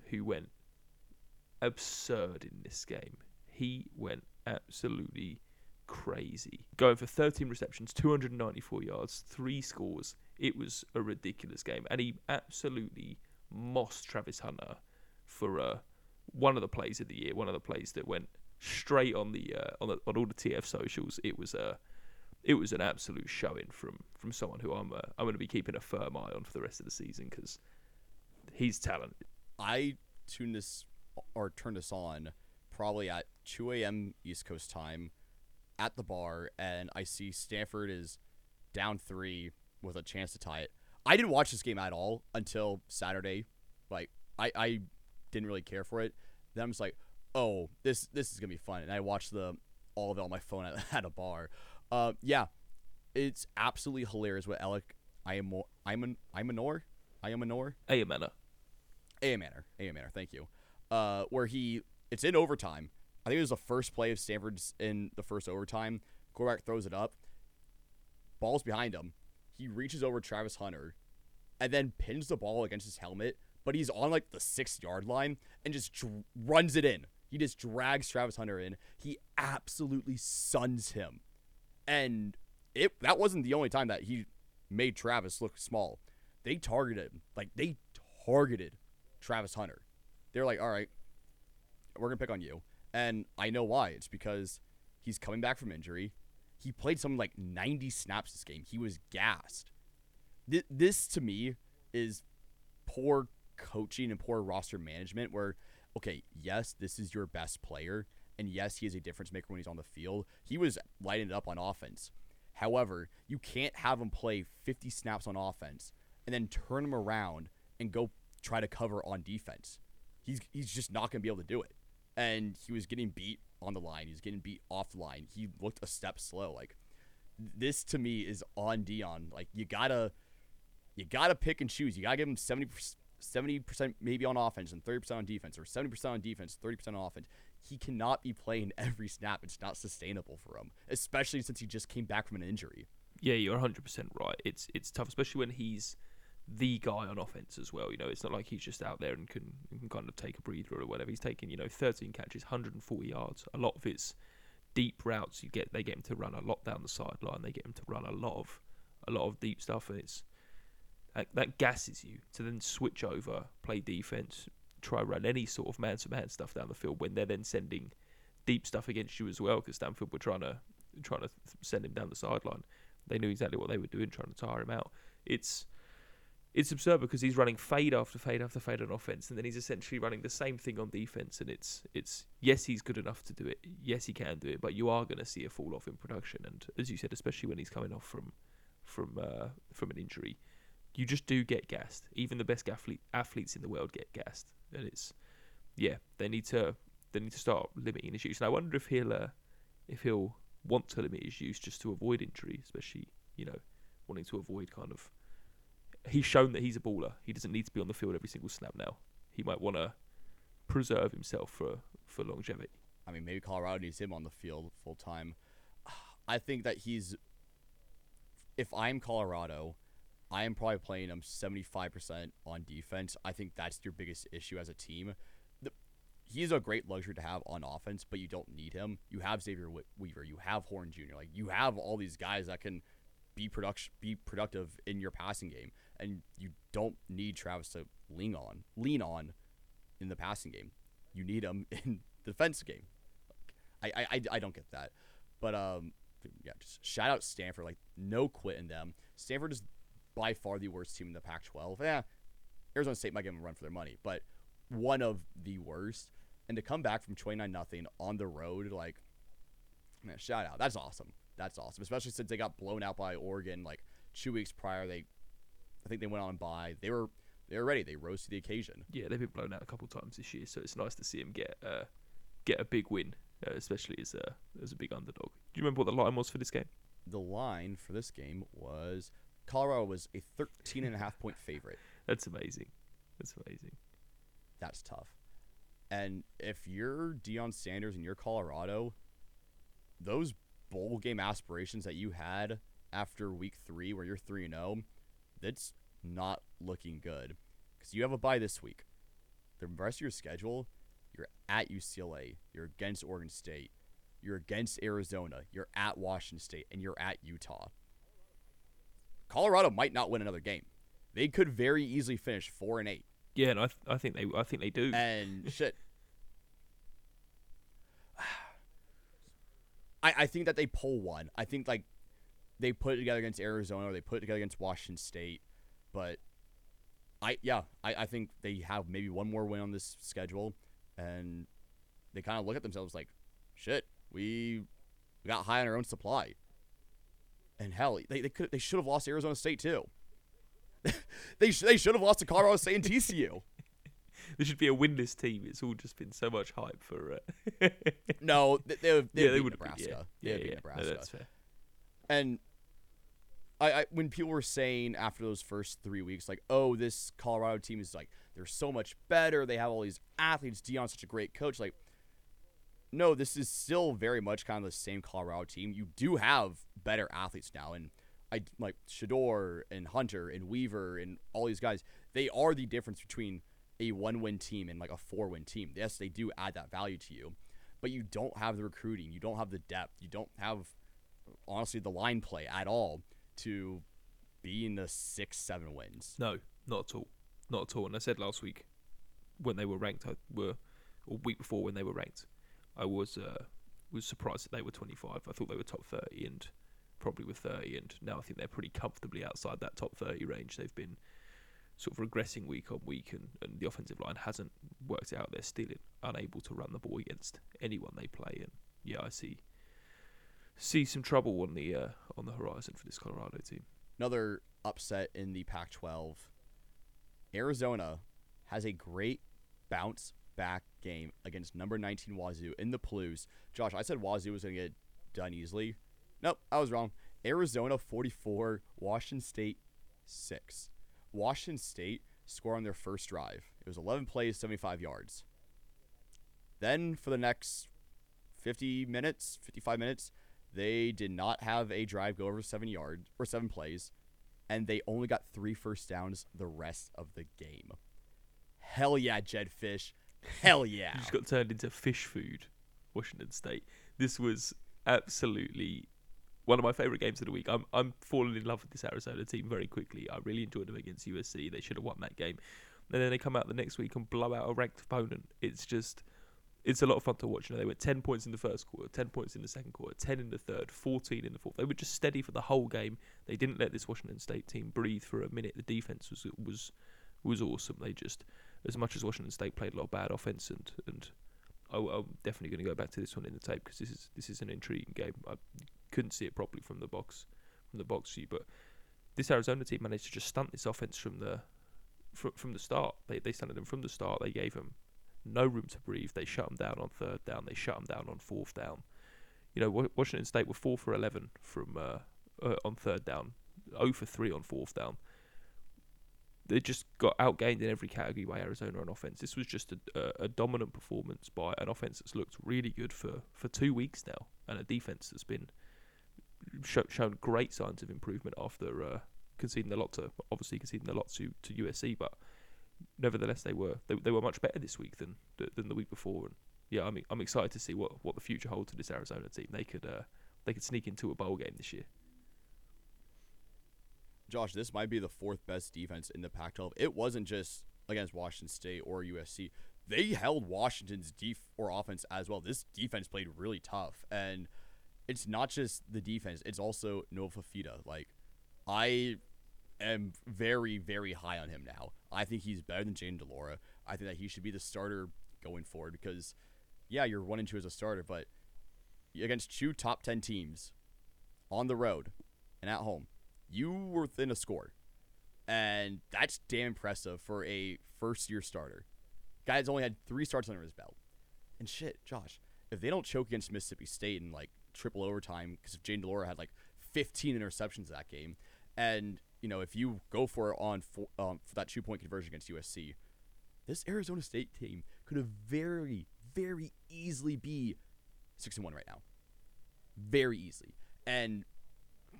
who went absurd in this game. He went absolutely crazy. Going for 13 receptions, 294 yards, three scores. It was a ridiculous game, and he absolutely mossed Travis Hunter for uh, one of the plays of the year. One of the plays that went straight on the uh, on the, on all the TF socials. It was a uh, it was an absolute showing from from someone who I'm uh, I'm going to be keeping a firm eye on for the rest of the season because he's talented. I tuned this or turned this on probably at 2 a.m. East Coast time at the bar, and I see Stanford is down three with a chance to tie it. I didn't watch this game at all until Saturday. Like I, I didn't really care for it. Then I'm just like, oh, this this is gonna be fun, and I watched the all of it on my phone at, at a bar. Uh, yeah, it's absolutely hilarious what Elic I am I'm an I'm Imanor Imanor Ayomanor. A Manor. A Manor, thank you. Uh, where he it's in overtime. I think it was the first play of Stanford's in the first overtime. Quarterback throws it up. Ball's behind him. He reaches over Travis Hunter and then pins the ball against his helmet, but he's on like the six yard line and just dr- runs it in. He just drags Travis Hunter in. He absolutely suns him. And it that wasn't the only time that he made Travis look small. They targeted him. Like they targeted Travis Hunter. They're like, all right, we're gonna pick on you. And I know why. It's because he's coming back from injury. He played something like 90 snaps this game. He was gassed. Th- this to me is poor coaching and poor roster management where okay, yes, this is your best player and yes, he is a difference maker when he's on the field. He was lighting it up on offense. However, you can't have him play 50 snaps on offense and then turn him around and go try to cover on defense. He's he's just not going to be able to do it and he was getting beat on the line. He was getting beat off the line. He looked a step slow. Like this to me is on Deion. Like you gotta, you gotta pick and choose. You gotta give him 70 percent maybe on offense and thirty percent on defense, or seventy percent on defense, thirty percent on offense. He cannot be playing every snap. It's not sustainable for him, especially since he just came back from an injury. Yeah, you're 100 percent right. It's it's tough, especially when he's the guy on offense as well. You know, it's not like he's just out there and can, can kind of take a breather or whatever. He's taking, you know, 13 catches, 140 yards. A lot of it's deep routes. You get they get him to run a lot down the sideline. They get him to run a lot of a lot of deep stuff, and it's that, that gasses you to then switch over, play defense, try run any sort of man-to-man stuff down the field when they're then sending deep stuff against you as well. Because Stanford were trying to trying to send him down the sideline. They knew exactly what they were doing, trying to tire him out. It's it's absurd because he's running fade after fade after fade on offense, and then he's essentially running the same thing on defense. And it's it's yes, he's good enough to do it. Yes, he can do it, but you are going to see a fall off in production. And as you said, especially when he's coming off from from uh, from an injury, you just do get gassed. Even the best athlete, athletes in the world get gassed, and it's yeah, they need to they need to start limiting his use. And I wonder if he'll uh, if he'll want to limit his use just to avoid injury, especially you know wanting to avoid kind of he's shown that he's a baller. He doesn't need to be on the field every single snap now. He might want to preserve himself for for longevity. I mean, maybe Colorado needs him on the field full time. I think that he's. If I'm Colorado, I am probably playing them 75% on defense. I think that's your biggest issue as a team. The, he's a great luxury to have on offense, but you don't need him. You have Xavier Weaver, you have Horn Jr. Like you have all these guys that can be production be productive in your passing game and you don't need Travis to lean on lean on in the passing game. You need him in the defense game. I, I, I don't get that, but um, yeah, just shout out Stanford. Like no quit in them. Stanford is by far the worst team in the Pac-12. Yeah, Arizona State might give them a run for their money, but one of the worst. And to come back from 29 nothing on the road, like, man, shout out. That's awesome. That's awesome. Especially since they got blown out by Oregon like two weeks prior. They, I think they went on by. They were they were ready. They rose to the occasion. Yeah, they've been blown out a couple times this year, so it's nice to see them get uh, get a big win, uh, especially as a as a big underdog. Do you remember what the line was for this game? The line for this game was Colorado was a 13 and a half point favorite. That's amazing. That's amazing. That's tough. And if you're Deion Sanders and you're Colorado, those bowl game aspirations that you had after week three, where you're 3 and 0, that's not looking good. Because you have a bye this week. The rest of your schedule, you're at UCLA, you're against Oregon State, you're against Arizona, you're at Washington State, and you're at Utah. Colorado might not win another game. They could very easily finish four and eight. Yeah, and I, th- I think they I think they do. And shit. I, I think that they pull one. I think like they put it together against Arizona or they put it together against Washington State. But I yeah, I, I think they have maybe one more win on this schedule and they kind of look at themselves like, shit, we, we got high on our own supply. And hell, they, they could they should have lost Arizona State too. they sh- they should have lost to Colorado State and TCU. there should be a winless team. It's all just been so much hype for. Uh... No, they, they, they, yeah, they would would Nebraska. Yeah, yeah, would yeah. No, Nebraska. that's fair. And I, I when people were saying after those first three weeks, like, oh, this Colorado team is like they're so much better. They have all these athletes. Deion's such a great coach. Like, no, this is still very much kind of the same Colorado team. You do have better athletes now, and I like Shedeur and Hunter and Weaver and all these guys. They are the difference between a one-win team and like a four-win team. Yes, they do add that value to you, but you don't have the recruiting. You don't have the depth. You don't have honestly the line play at all to be in the six, seven wins. No, not at all. Not at all. And I said last week when they were ranked, I were or week before when they were ranked, I was uh, was surprised that they were 25. I thought they were top 30 and probably were 30. And now I think they're pretty comfortably outside that top 30 range. They've been sort of regressing week on week, and, and the offensive line hasn't worked out. They're still unable to run the ball against anyone they play. And yeah, I see see some trouble on the uh, on the horizon for this Colorado team. Another upset in the Pac-12. Arizona has a great bounce back game against number 19 Wazzu in the Palouse. Josh, I said Wazzu was going to get done easily. Nope, I was wrong. Arizona 44, Washington State 6. Washington State scored on their first drive. It was 11 plays, 75 yards. Then for the next 50 minutes, 55 minutes, they did not have a drive go over 7 yards or 7 plays and they only got 3 first downs the rest of the game. Hell yeah, Jedd Fisch. Hell yeah. You just got turned into fish food, Washington State. This was absolutely one of my favorite games of the week. I'm I'm falling in love with this Arizona team very quickly. I really enjoyed them against USC. They should have won that game. And then they come out the next week and blow out a ranked opponent. It's just it's a lot of fun to watch. You know, they went 10 points in the first quarter, 10 points in the second quarter, 10 in the third, 14 in the fourth. They were just steady for the whole game. They didn't let this Washington State team breathe for a minute. The defense was was was awesome. They just as much as Washington State played a lot of bad offense and and I, I'm definitely going to go back to this one in the tape because this is this is an intriguing game. I couldn't see it properly from the box from the box view, but this Arizona team managed to just stunt this offense from the from, from the start. They they stunted them from the start. They gave them no room to breathe. They shut them down on third down. They shut them down on fourth down. You know, Washington State were four for eleven from uh, uh, on third down, zero for three on fourth down. They just got outgained in every category by Arizona on offense. This was just a, a, a dominant performance by an offense that's looked really good for, for two weeks now, and a defense that's been sho- shown great signs of improvement after uh, conceding a lot to obviously conceding a lot to, to USC, but nevertheless they were they, they were much better this week than than the week before. And yeah, I'm I'm excited to see what, what the future holds for this Arizona team. They could uh, they could sneak into a bowl game this year. Josh, this might be the fourth best defense in the Pac 12. It wasn't just against Washington State or USC. They held Washington's def or offense as well. This defense played really tough. And it's not just the defense; it's also Noah Fifita. Like, I am very, very high on him now. I think he's better than Jayden de Laura. I think that he should be the starter going forward because, yeah, you're one and two as a starter, but against two top ten teams on the road and at home, you were within a score, and that's damn impressive for a first year starter. Guy's only had three starts under his belt, and shit, Josh, if they don't choke against Mississippi State in like triple overtime because if Jayden de Laura had like 15 interceptions that game, and you know if you go for it on for, um, for that two point conversion against USC, this Arizona State team could have very very easily be six and one right now, very easily. And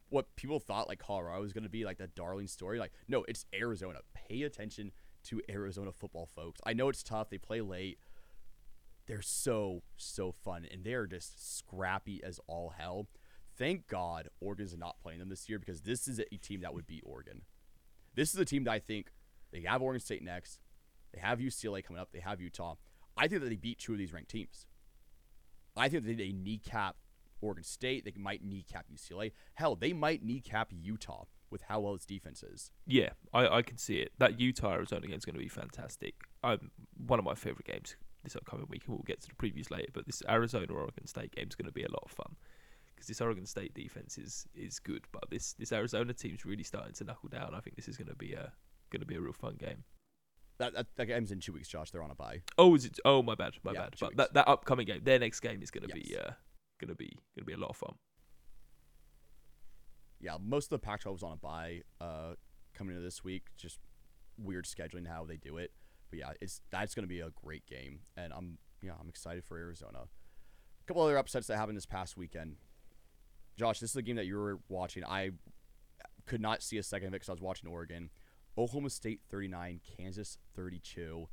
what people thought like Colorado was going to be like the darling story, like no, it's Arizona. Pay attention to Arizona football, folks. I know it's tough; they play late they're so so fun and they're just scrappy as all hell. Thank God Oregon's not playing them this year because this is a team that would beat Oregon. This is a team that I think they have Oregon State next. They have UCLA coming up. They have Utah. I think that they beat two of these ranked teams. I think that they kneecap Oregon State. They might kneecap UCLA. Hell, they might kneecap Utah with how well its defense is. Yeah, I, I can see it. That Utah Arizona game is going to be fantastic. Um, one of my favorite games this upcoming week, and we'll get to the previews later. But this Arizona Oregon State game is going to be a lot of fun because this Oregon State defense is is good, but this this Arizona team's really starting to knuckle down. I think this is going to be a going to be a real fun game. That, that, that game's in two weeks, Josh. They're on a bye. Oh, is it? Oh, my bad, my Yeah, bad. But that, that upcoming game, their next game is going to be uh, to be to be a lot of fun. yeah, most of the Pac-12 was on a bye uh, coming into this week. Just weird scheduling how they do it. But yeah, it's that's to be a great game, and I'm yeah I'm excited for Arizona. A couple other upsets that happened this past weekend. Josh, this is a game that you were watching. I could not see a second of it because I was watching Oregon. Oklahoma State 39, Kansas 32.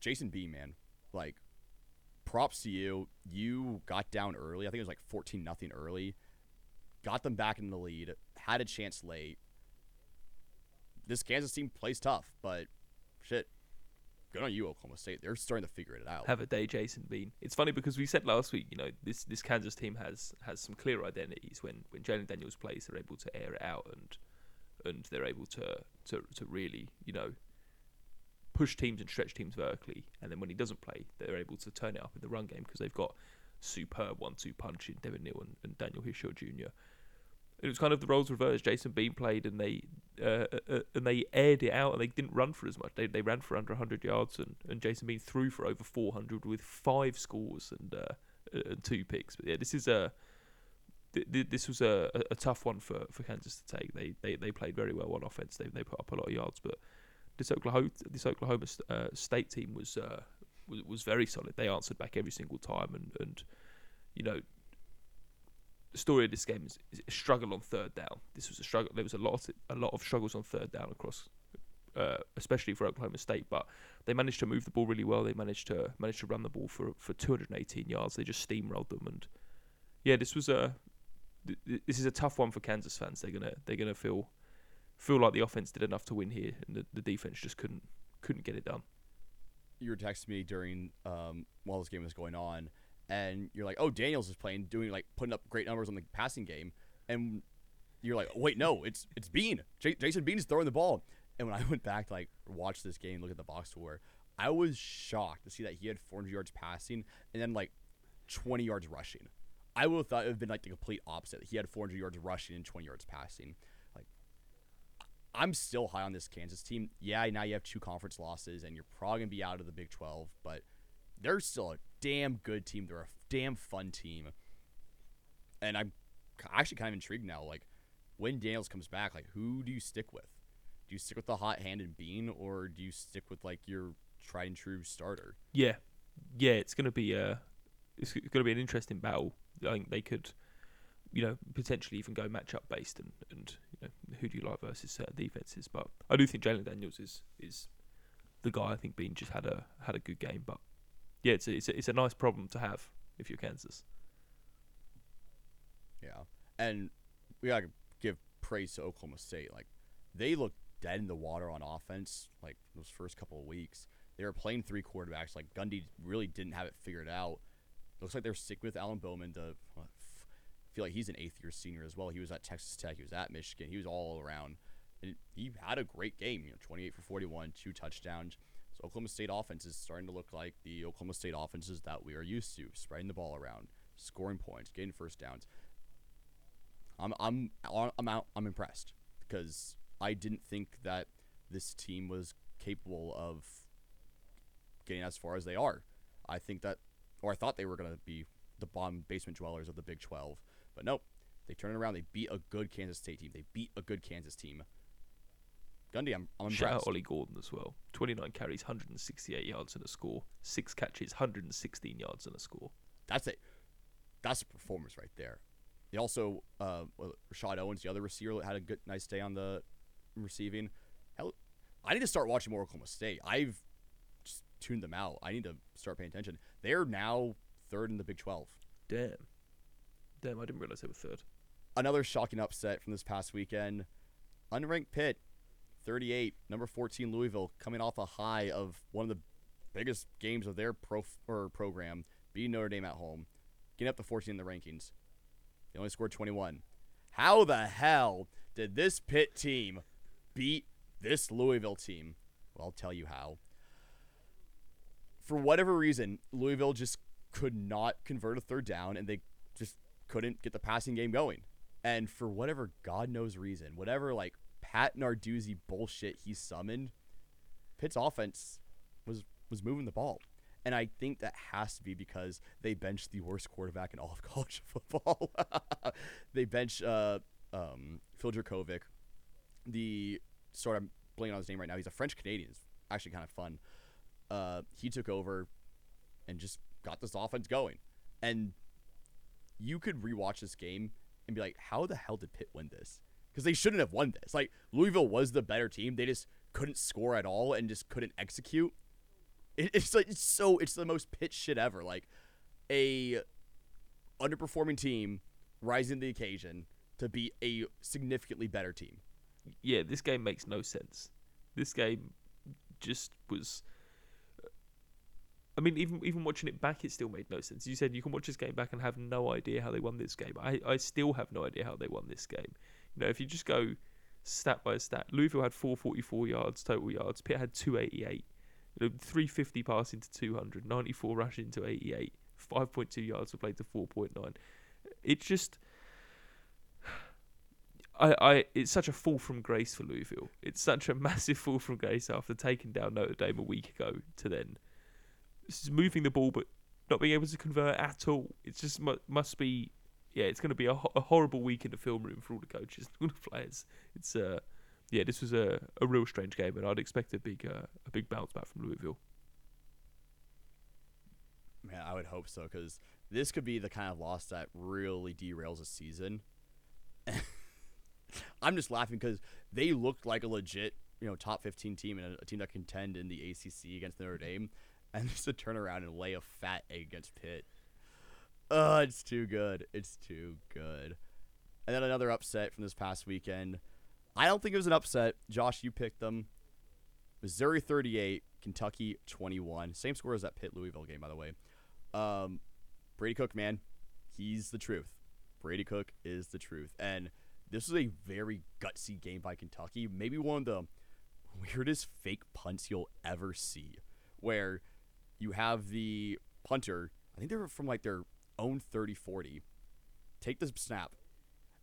Jason B, man, like props to you. You got down early. I think it was like 14 nothing early. Got them back in the lead. Had a chance late. This Kansas team plays tough, but shit. Good on you, Oklahoma State. They're starting to figure it out. Have a day, Jason Bean. It's funny because we said last week, you know, this this Kansas team has has some clear identities. When when Jalen Daniels plays, they're able to air it out and and they're able to to to really, you know, push teams and stretch teams vertically. And then when he doesn't play, they're able to turn it up in the run game because they've got superb one-two punch in Devin Neal and, and Daniel Hishaw Jr. It was kind of the roles reversed. Jason Bean played, and they uh, uh, and they aired it out, and they didn't run for as much. They they ran for under 100 yards, and, and Jason Bean threw for over 400 with five scores and uh, and two picks. But yeah, this is a th- th- this was a, a, a tough one for, for Kansas to take. They, they they played very well on offense. They they put up a lot of yards, but this Oklahoma this Oklahoma uh, State team was, uh, was was very solid. They answered back every single time, and and you know the story of this game is, is a struggle on third down. This was a struggle. There was a lot a lot of struggles on third down across. Uh, especially for Oklahoma State, but they managed to move the ball really well. They managed to managed to run the ball for for 218 yards. They just steamrolled them, and yeah, this was a th- th- this is a tough one for Kansas fans. They're gonna they're gonna feel feel like the offense did enough to win here, and the, the defense just couldn't couldn't get it done. you were texting me during um, while this game was going on, and you're like, "Oh, Daniels is playing, doing like putting up great numbers on the passing game," and you're like, "Wait, no, it's it's Bean. J- Jason Bean is throwing the ball." And when I went back to like watch this game, look at the box score, I was shocked to see that he had 400 yards passing and then like 20 yards rushing. I would have thought it would have been like the complete opposite. He had 400 yards rushing and 20 yards passing. I'm still high on this Kansas team. Yeah, now you have two conference losses and you're probably gonna be out of the Big 12, but they're still a damn good team. They're a damn fun team, and I'm actually kind of intrigued now. Like, when Daniels comes back, like who do you stick with? Do you stick with the hot hand and Bean, or do you stick with like your tried and true starter? Yeah, yeah, it's gonna be a it's gonna be an interesting battle. I think they could, you know, potentially even go matchup based and and know who do you like versus certain defenses. But I do think Jalen Daniels is is the guy. I think Bean just had a had a good game, but yeah, it's a, it's a, it's a nice problem to have if you're Kansas. Yeah, and we gotta give praise to Oklahoma State. Like, they looked dead in the water on offense. Like those first couple of weeks, they were playing three quarterbacks. Like Gundy really didn't have it figured out, looks like they're sick with Alan Bowman. F- feel like he's an eighth year senior as well. He was at Texas Tech. He was at Michigan. He was all around. And he had a great game. You know, 28 for 41, two touchdowns. So Oklahoma State offense is starting to look like the Oklahoma State offenses that we are used to, spreading the ball around, scoring points, getting first downs. I'm I'm I'm out. I'm impressed because I didn't think that this team was capable of getting as far as they are. I think that, or I thought they were going to be the bottom basement dwellers of the Big 12, but nope. They turn it around. They beat a good Kansas State team. They beat a good Kansas team. Gundy, I'm, I'm Shout out. Ollie Gordon as well. 29 carries, 168 yards and a score. Six catches, 116 yards and a score. That's it. That's a performance right there. They also uh, Rashod Owens, the other receiver, had a good, nice day on the receiving. Hell, I need to start watching more Oklahoma State. I've just tuned them out. I need to start paying attention. They're now third in the Big 12. Damn. Damn, I didn't realize they were third. Another shocking upset from this past weekend. Unranked Pitt, 38. Number 14 Louisville, coming off a high of one of the biggest games of their pro or program, beating Notre Dame at home, getting up to 14 in the rankings. They only scored 21. How the hell did this Pitt team beat this Louisville team? Well, I'll tell you how. For whatever reason, Louisville just could not convert a third down, and they couldn't get the passing game going. And for whatever God knows reason, whatever like Pat Narduzzi bullshit he summoned, Pitt's offense was was moving the ball. And I think that has to be because they benched the worst quarterback in all of college football. they benched uh, um, Phil Jurkovec, the sort of blanking on his name right now. He's a French Canadian. It's actually kind of fun. Uh, he took over and just got this offense going. And you could rewatch this game and be like, how the hell did Pitt win this? Because they shouldn't have won this. Like Louisville was the better team. They just couldn't score at all and just couldn't execute. It, it's like it's so it's the most Pitt shit ever. Like a underperforming team rising to the occasion to be a significantly better team. Yeah, this game makes no sense. This game just was. I mean, even even watching it back, it still made no sense. You said you can watch this game back and have no idea how they won this game. I, I still have no idea how they won this game. You know, if you just go stat by stat, Louisville had 444 yards total yards. Pitt had 288. You know, 350 passing to 200, 94 rushing to 88, 5.2 yards were played to 4.9. It just. I, I, it's such a fall from grace for Louisville. It's such a massive fall from grace after taking down Notre Dame a week ago to then moving the ball but not being able to convert at all. It just mu- must be, yeah, it's going to be a, ho- a horrible week in the film room for all the coaches and all the players. It's uh, yeah, this was a, a real strange game, and I'd expect a big uh, a big bounce back from Louisville. Man, I would hope so because this could be the kind of loss that really derails a season. I'm just laughing because they looked like a legit, you know, top 15 team and a, a team that contend in the ACC against Notre Dame, and just to turn around and lay a fat egg against Pitt. Oh, it's too good. It's too good. And then another upset from this past weekend. I don't think it was an upset. Josh, you picked them. Missouri 38, Kentucky 21. Same score as that Pitt Louisville game, by the way. Um, Brady Cook, man, he's the truth. Brady Cook is the truth. And this was a very gutsy game by Kentucky. Maybe one of the weirdest fake punts you'll ever see, where you have the punter, I think they were from like their own 30 40, take the snap,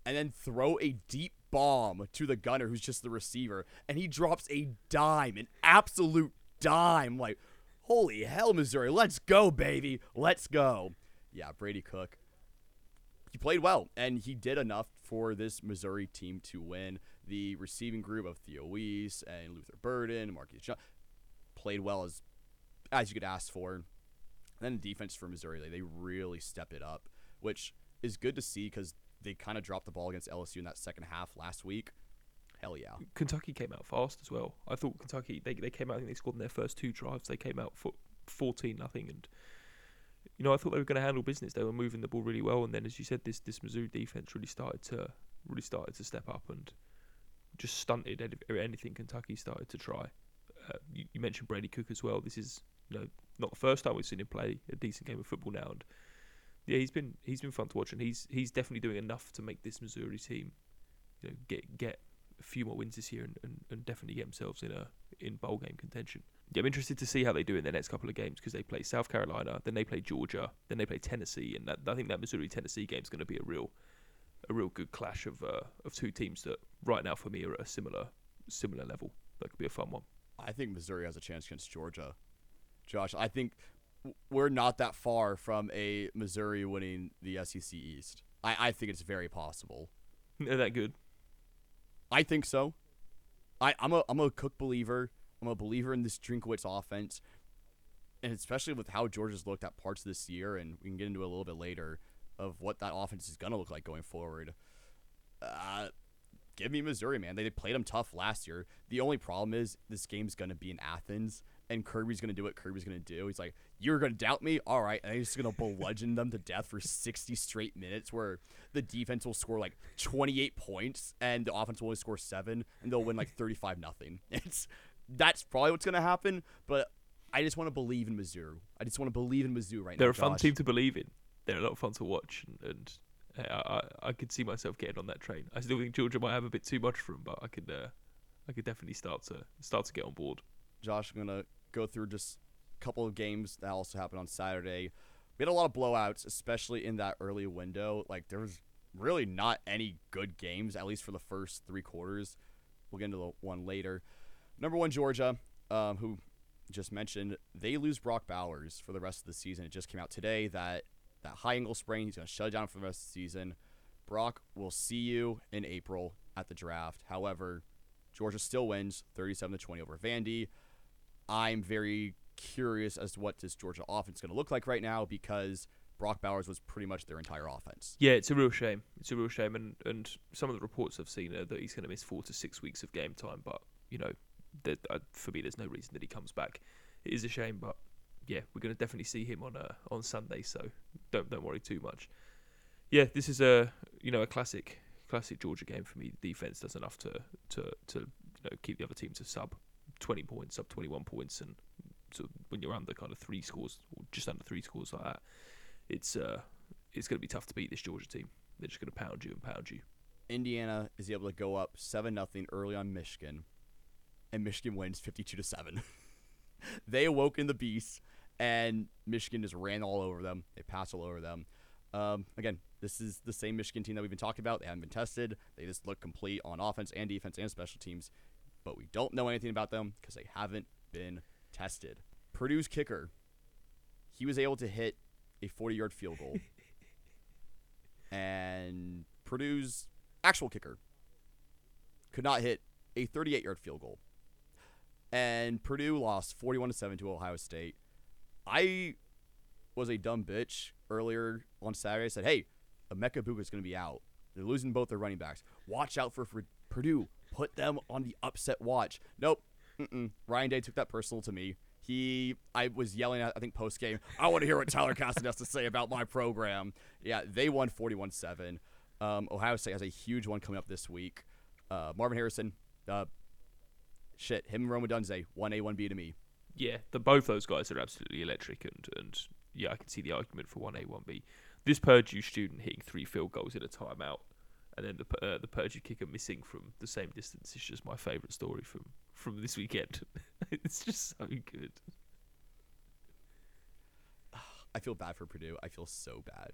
and then throw a deep bomb to the gunner who's just the receiver, and he drops a dime, an absolute dime. Like, holy hell, Missouri, let's go, baby, let's go. Yeah, Brady Cook. He played well, and he did enough for this Missouri team to win. The receiving group of Theo Wease and Luther Burden, Marcus John, played well as as you could ask for. And then the defense for Missouri, they, they really stepped it up, which is good to see because they kind of dropped the ball against LSU in that second half last week. Hell yeah. Kentucky came out fast as well. I thought Kentucky they they came out. I think they scored in their first two drives. They came out for fourteen nothing, and you know I thought they were going to handle business. They were moving the ball really well, and then as you said, this this Missouri defense really started to really started to step up and just stunted anything Kentucky started to try. Uh, you, you mentioned Brady Cook as well. This is you know not the first time we've seen him play a decent game of football now, and Yeah, he's been he's been fun to watch, and he's he's definitely doing enough to make this Missouri team, you know, get get a few more wins this year and, and, and definitely get themselves in a in bowl game contention. Yeah, I'm interested to see how they do in their next couple of games because they play South Carolina, then they play Georgia, then they play Tennessee, and that, I think that Missouri Tennessee game is going to be a real a real good clash of uh, of two teams that right now for me are at a similar similar level. That could be a fun one. I think Missouri has a chance against Georgia. Josh, I think we're not that far from a Missouri winning the SEC East. I, I think it's very possible. They're that good. I think so. I, I'm a I'm a Cook believer. I'm a believer in this Drinkwitz offense, and especially with how Georgia's looked at parts of this year, and we can get into a little bit later of what that offense is gonna look like going forward. Uh, give me Missouri, man. They played them tough last year. The only problem is this game's gonna be in Athens, and Kirby's gonna do what Kirby's gonna do. He's like, "You're gonna doubt me, all right?" And he's just gonna bludgeon them to death for 60 straight minutes, where the defense will score like 28 points, and the offense will only score seven, and they'll win like 35 nothing. It's that's probably what's gonna happen. But I just want to believe in Mizzou. I just want to believe in Mizzou right now. They're a fun Josh. team to believe in. They're a lot of fun to watch, and, and I, I I could see myself getting on that train. I still think Georgia might have a bit too much for them, but I could uh, I could definitely start to start to get on board. Josh, I'm gonna go through just a couple of games that also happened on Saturday. We had a lot of blowouts, especially in that early window. Like there was really not any good games, at least for the first three quarters. We'll get into the one later. Number one, Georgia, um, who just mentioned, they lose Brock Bowers for the rest of the season. It just came out today that that high ankle sprain, he's gonna shut it down for the rest of the season. Brock, we'll see you in April at the draft. However, Georgia still wins 37 to 20 over Vandy. I'm very curious as to what this Georgia offense is going to look like right now because Brock Bowers was pretty much their entire offense. Yeah, it's a real shame. It's a real shame, and and some of the reports I've seen are that he's going to miss four to six weeks of game time. But you know, uh, for me, there's no reason that he comes back. It is a shame, but yeah, we're going to definitely see him on uh, on Sunday. So don't don't worry too much. Yeah, this is a you know a classic classic Georgia game for me. The defense does enough to to to you know keep the other team to sub twenty points, sub twenty one points, and so when you're under kind of three scores or just under three scores like that, it's uh it's going to be tough to beat this Georgia team. They're just going to pound you and pound you. Indiana is able to go up 7 nothing early on Michigan, and Michigan wins 52 to 7. they awoke in the beast, and Michigan just ran all over them. They passed all over them. Um, again, this is the same Michigan team that we've been talking about. They haven't been tested. They just look complete on offense and defense and special teams, but we don't know anything about them because they haven't been tested. Purdue's kicker, he was able to hit a 40 yard field goal. and Purdue's actual kicker could not hit a 38 yard field goal. And Purdue lost 41 to 7 to Ohio State. I was a dumb bitch earlier on Saturday. I said, hey, Emeka is going to be out. They're losing both their running backs. Watch out for, for Purdue. Put them on the upset watch. Nope. Mm-mm. Ryan Day took that personal to me. He, I was yelling at, I think, post game, I want to hear what Tyler Caston has to say about my program. Yeah, they won 41 7. Um, Ohio State has a huge one coming up this week. Uh, Marvin Harrison, uh, shit, him and Rome Odunze, 1A, 1B to me. Yeah, the both those guys are absolutely electric, and and yeah, I can see the argument for one A, one B. This Purdue student hitting three field goals in a timeout, and then the uh, the Purdue kicker missing from the same distance is just my favourite story from from this weekend. it's just so good. I feel bad for Purdue. I feel so bad.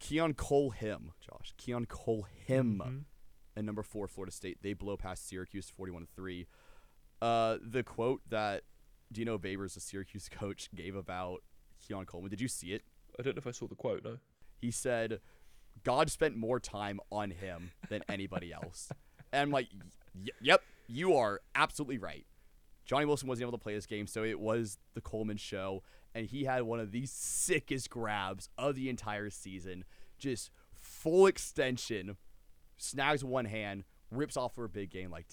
Keon Cole him, Josh. Keon Cole him. Mhm. And number four, Florida State. They blow past Syracuse 41 3. Uh, the quote that Dino Babers, the Syracuse coach, gave about Keon Coleman. Did you see it? I don't know if I saw the quote. No. He said, God spent more time on him than anybody else. and I'm like, y- yep, you are absolutely right. Johnny Wilson wasn't able to play this game, so it was the Coleman show, and he had one of the sickest grabs of the entire season. Just full extension, snags one hand, rips off for a big game. Like,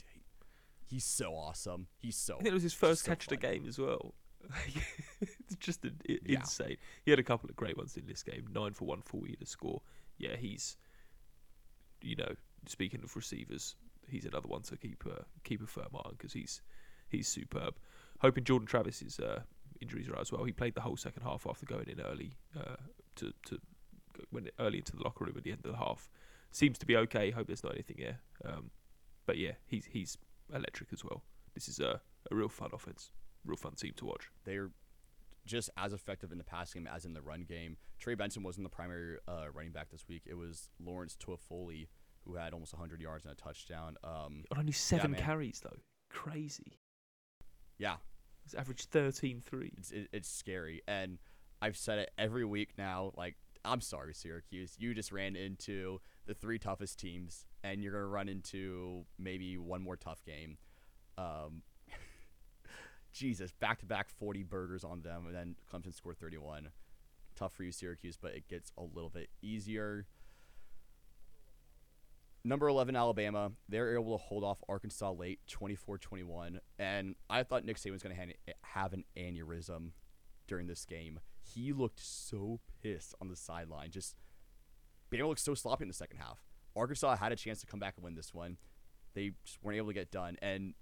he's so awesome. He's so. I think it was his first so catch of the game as well. it's just an, i Yeah. insane. He had a couple of great ones in this game. Nine for one forty to score. Yeah, he's, you know, speaking of receivers, he's another one to keep uh, keep a firm eye on because he's he's superb. Hoping Jordan Travis is uh, injuries are out as well. He played the whole second half after going in early uh, to to went early into the locker room at the end of the half. Seems to be okay. Hope there's not anything there. Um, but yeah, he's he's electric as well. This is a, a real fun offense, real fun team to watch. They're just as effective in the pass game as in the run game. Trey Benson wasn't the primary uh, running back this week. It was Lawrence Toafili who had almost 100 yards and a touchdown. Um, On only seven man. carries though, crazy. yeah, He's averaged 13-3. it's it, it's scary, and I've said it every week now. Like, I'm sorry, Syracuse, you just ran into the three toughest teams, and you're gonna run into maybe one more tough game. Um, Jesus, back to back 40 burgers on them, and then Clemson scored 31. Tough for you, Syracuse, but it gets a little bit easier. Number 11, Alabama. They're able to hold off Arkansas late, 24 21. And I thought Nick Saban was going to have an aneurysm during this game. He looked so pissed on the sideline. Just, Bama looked so sloppy in the second half. Arkansas had a chance to come back and win this one. They just weren't able to get done. And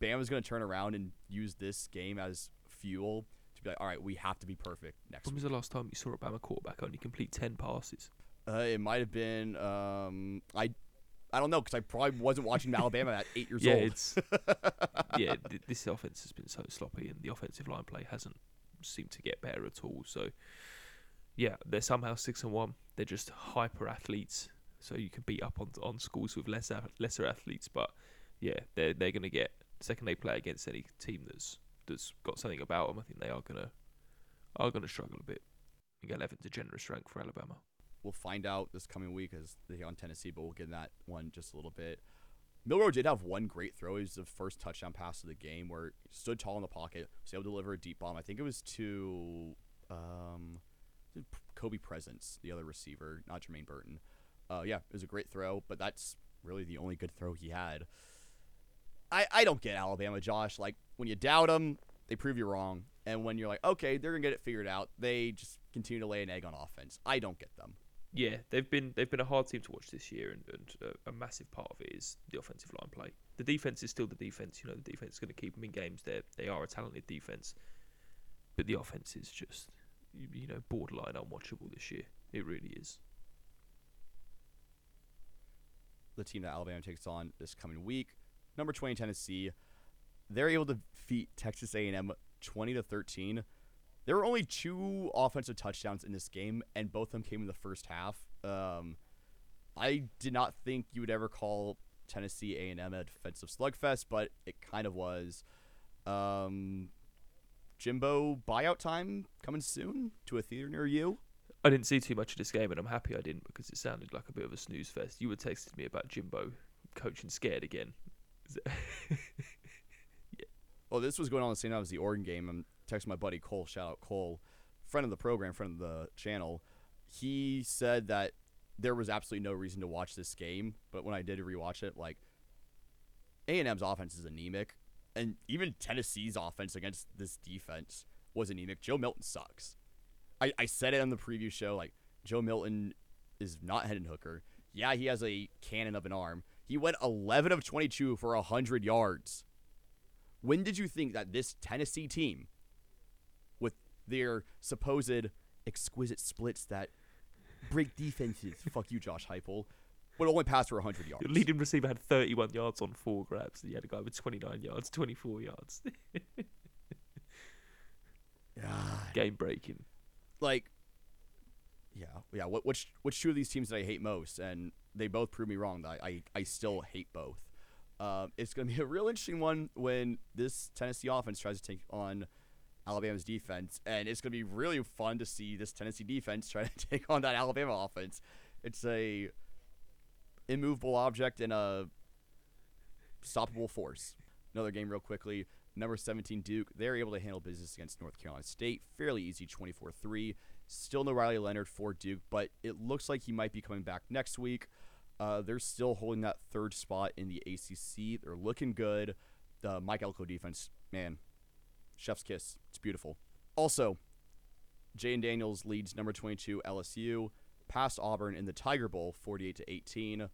Bama's going to turn around and use this game as fuel to be like, all right, we have to be perfect next When week. was the last time you saw a Bama quarterback only complete 10 passes? Uh, it might have been um, I, I don't know because I probably wasn't watching Alabama at eight years yeah, old. it's yeah. Th- this offense has been so sloppy, and the offensive line play hasn't seemed to get better at all. So, yeah, they're somehow six and one. They're just hyper athletes, so you can beat up on on schools with lesser lesser athletes. But yeah, they're they're gonna get second they play against any team that's that's got something about them. I think they are gonna are gonna struggle a bit. I think 11's a generous rank for Alabama. we'll find out this coming week as they on Tennessee, but we'll get in that one just a little bit. Milroe did have one great throw. It was the first touchdown pass of the game where he stood tall in the pocket, was able to deliver a deep bomb. I think it was to um, Kobe Prentice, the other receiver, not Jermaine Burton. Uh, yeah, it was a great throw, but that's really the only good throw he had. I, I don't get Alabama, Josh. Like, when you doubt them, they prove you wrong. And when you're like, okay, they're going to get it figured out, they just continue to lay an egg on offense. I don't get them. Yeah, they've been they've been a hard team to watch this year, and, and uh, a massive part of it is the offensive line play. The defense is still the defense. You know, the defense is going to keep them in games. They they are a talented defense, but the offense is just you, you know borderline unwatchable this year. It really is. the team that Alabama takes on this coming week. Number 20 Tennessee, they're able to defeat Texas A&M 20 to 13. There were only two offensive touchdowns in this game, and both of them came in the first half. Um, I did not think you would ever call Tennessee A&M a defensive slugfest, but it kind of was. Um, Jimbo buyout time coming soon to a theater near you. I didn't see too much of this game, and I'm happy I didn't because it sounded like a bit of a snooze fest. You were texting me about Jimbo coaching scared again. Well, oh, this was going on the same time as the Oregon game. I'm texting my buddy Cole. Shout out Cole, friend of the program, friend of the channel. He said that there was absolutely no reason to watch this game, but when I did rewatch it, like A&M's offense is anemic, and even Tennessee's offense against this defense was anemic. Joe Milton sucks. I, I said it on the preview show. Like Joe Milton is not Hendon Hooker. Yeah, he has a cannon of an arm. He went 11 of 22 for 100 yards. When did you think that this Tennessee team, with their supposed exquisite splits that break defenses, fuck you, Josh Heupel, would only pass for 100 yards? Your leading receiver had 31 yards on four grabs. and You had a guy with 29 yards, 24 yards. Game breaking. like yeah yeah what which which two of these teams did i hate most and they both proved me wrong i i, I still hate both. Um, it's going to be a real interesting one when this tennessee offense tries to take on alabama's defense and it's going to be really fun to see this tennessee defense try to take on that alabama offense. It's a immovable object and a stoppable force. Another game real quickly. Number 17 duke. They're able to handle business against north carolina state. Fairly easy 24-3 still no riley leonard for duke but it looks like he might be coming back next week uh, they're still holding that third spot in the acc they're looking good the mike elko defense man chef's kiss it's beautiful also Jayden Daniels leads number 22 LSU past Auburn in the Tiger Bowl 48 to 18.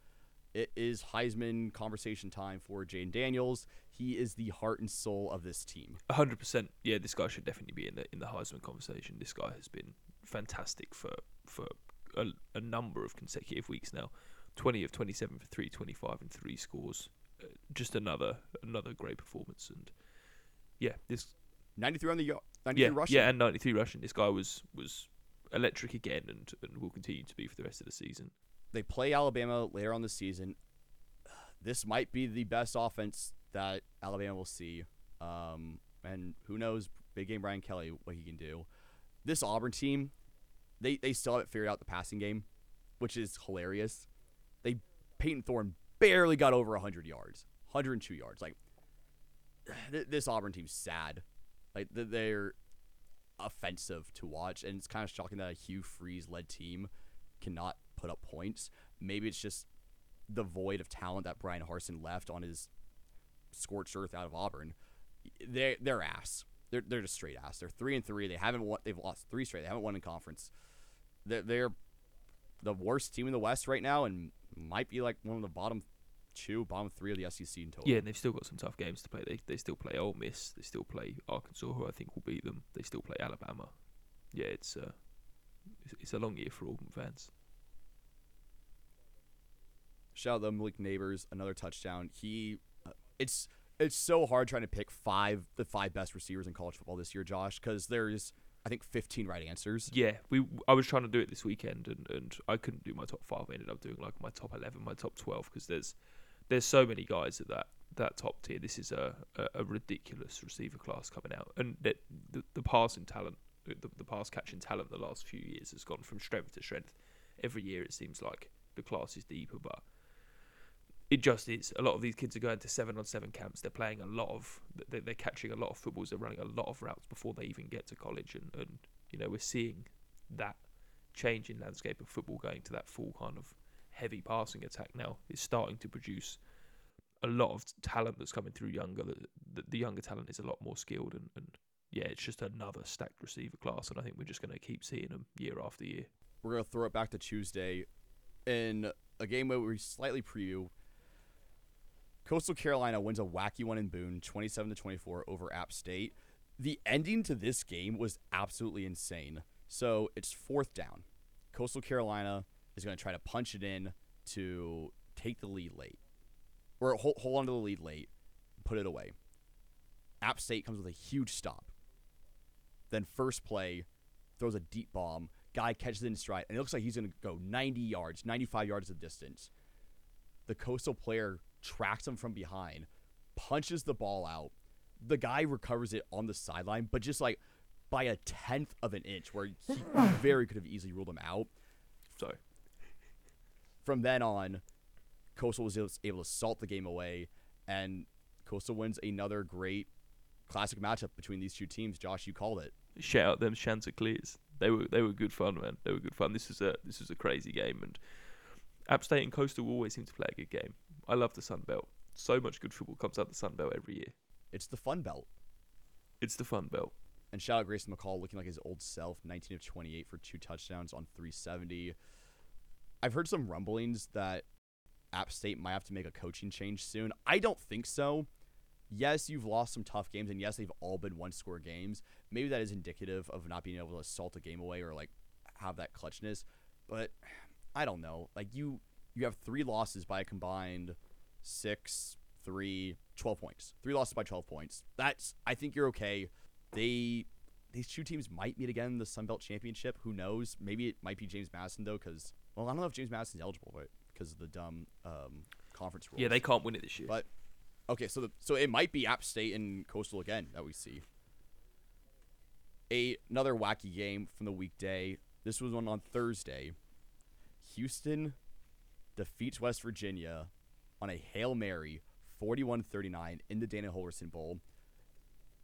it is Heisman conversation time for Jayden Daniels. He is the heart and soul of this team. hundred percent. Yeah, this guy should definitely be in the in the Heisman conversation. This guy has been fantastic for for a, a number of consecutive weeks now. Twenty of twenty seven for three, 25 and three scores. Uh, just another another great performance. And yeah, this 93 on the yard, 93 yeah rushing. yeah and ninety three rushing. This guy was was electric again, and and will continue to be for the rest of the season. They play Alabama later on the season. This might be the best offense that Alabama will see. Um, and who knows, big game Brian Kelly, what he can do. This Auburn team, they, they still haven't figured out the passing game, which is hilarious. They Payton Thorne barely got over 100 yards, 102 yards. Like, th- this Auburn team's sad. Like, th- they're offensive to watch, and it's kind of shocking that a Hugh Freeze led team cannot put up points. Maybe it's just the void of talent that Bryan Harsin left on his scorched earth out of Auburn. They they're ass. They're they're just straight ass. They're three and three. They haven't won. They've lost three straight. They haven't won in conference. They're, they're the worst team in the West right now, and might be like one of the bottom two, bottom three of the SEC in total. Yeah, and they've still got some tough games to play. They they still play Ole Miss. They still play Arkansas, who I think will beat them. They still play Alabama. Yeah, it's uh, it's, it's a long year for Auburn fans. Shout out to Malik Nabers, another touchdown. He, uh, it's it's so hard trying to pick five the five best receivers in college football this year, Josh, because there's I think 15 right answers. Yeah, we I was trying to do it this weekend, and, and I couldn't do my top five. I ended up doing like my top eleven, my top twelve, because there's there's so many guys at that that top tier. This is a, a, a ridiculous receiver class coming out, and that the, the passing talent, the, the pass catching talent, the last few years has gone from strength to strength. Every year it seems like the class is deeper, but it just is. A lot of these kids are going to seven on seven camps. They're playing a lot of, they're, catching a lot of footballs. They're running a lot of routes before they even get to college, and, and you know we're seeing that change in landscape of football going to that full kind of heavy passing attack now. It's starting to produce a lot of talent that's coming through younger. The, the, younger talent is a lot more skilled, and, and yeah, it's just another stacked receiver class, and I think we're just going to keep seeing them year after year. We're gonna throw it back to Tuesday in a game where we slightly preview. Coastal Carolina wins a wacky one in Boone, 27 to 24 over App State. The ending to this game was absolutely insane. So it's fourth down. Coastal Carolina is going to try to punch it in to take the lead late, or hold, hold on to the lead late, put it away. App State comes with a huge stop. Then first play throws a deep bomb. Guy catches it in stride, and it looks like he's going to go 90 yards, 95 yards of distance. The coastal player tracks him from behind, punches the ball out. The guy recovers it on the sideline, but just like by a tenth of an inch, where he very could have easily ruled him out. Sorry. From then on, Coastal was able to salt the game away, and Coastal wins another great classic matchup between these two teams. Josh, you called it. shout out them Chanticleers. They were they were good fun, man. They were good fun. This was a this was a crazy game, and App State and Coastal always seem to play a good game. I love the Sun Belt. So much good football comes out of the Sun Belt every year. It's the Fun Belt. It's the Fun Belt. And shout out Grayson McCall looking like his old self, 19 of 28 for two touchdowns on 370. I've heard some rumblings that App State might have to make a coaching change soon. I don't think so. Yes, you've lost some tough games, and yes, they've all been one score games. Maybe that is indicative of not being able to assault a game away or like have that clutchness. But I don't know. Like you you have three losses by a combined six, three, 12 points. Three losses by 12 points. That's I think you're okay. They these two teams might meet again in the Sun Belt Championship. Who knows? Maybe it might be James Madison though, because well, I don't know if James Madison's eligible it because of the dumb um, conference rules. Yeah, they can't win it this year. But okay, so the, so it might be App State and Coastal again that we see. A, another wacky game from the weekday. This was one on Thursday. Houston defeats West Virginia on a Hail Mary 41-39 in the Dana Holgorsen Bowl.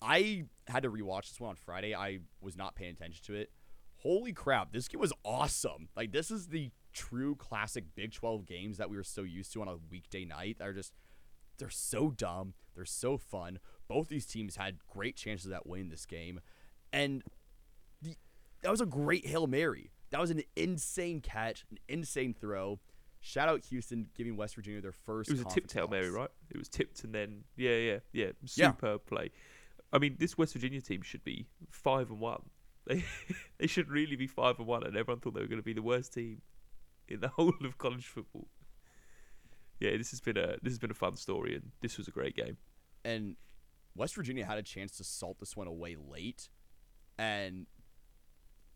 I had to rewatch this one on Friday. I was not paying attention to it. Holy crap, this game was awesome. Like this is the true classic Big 12 games that we were so used to on a weekday night. They're just they're so dumb. They're so fun. Both these teams had great chances at winning this game. And the that was a great Hail Mary. That was an insane catch, an insane throw. Shout out Houston giving West Virginia their first. It was a tip conference tail Mary, right? It was tipped and then yeah, yeah, yeah. Yeah. Superb play. I mean, this West Virginia team should be five and one. They they should really be five and one, and everyone thought they were going to be the worst team in the whole of college football. Yeah, this has been a this has been a fun story, and this was a great game. and West Virginia had a chance to salt this one away late, and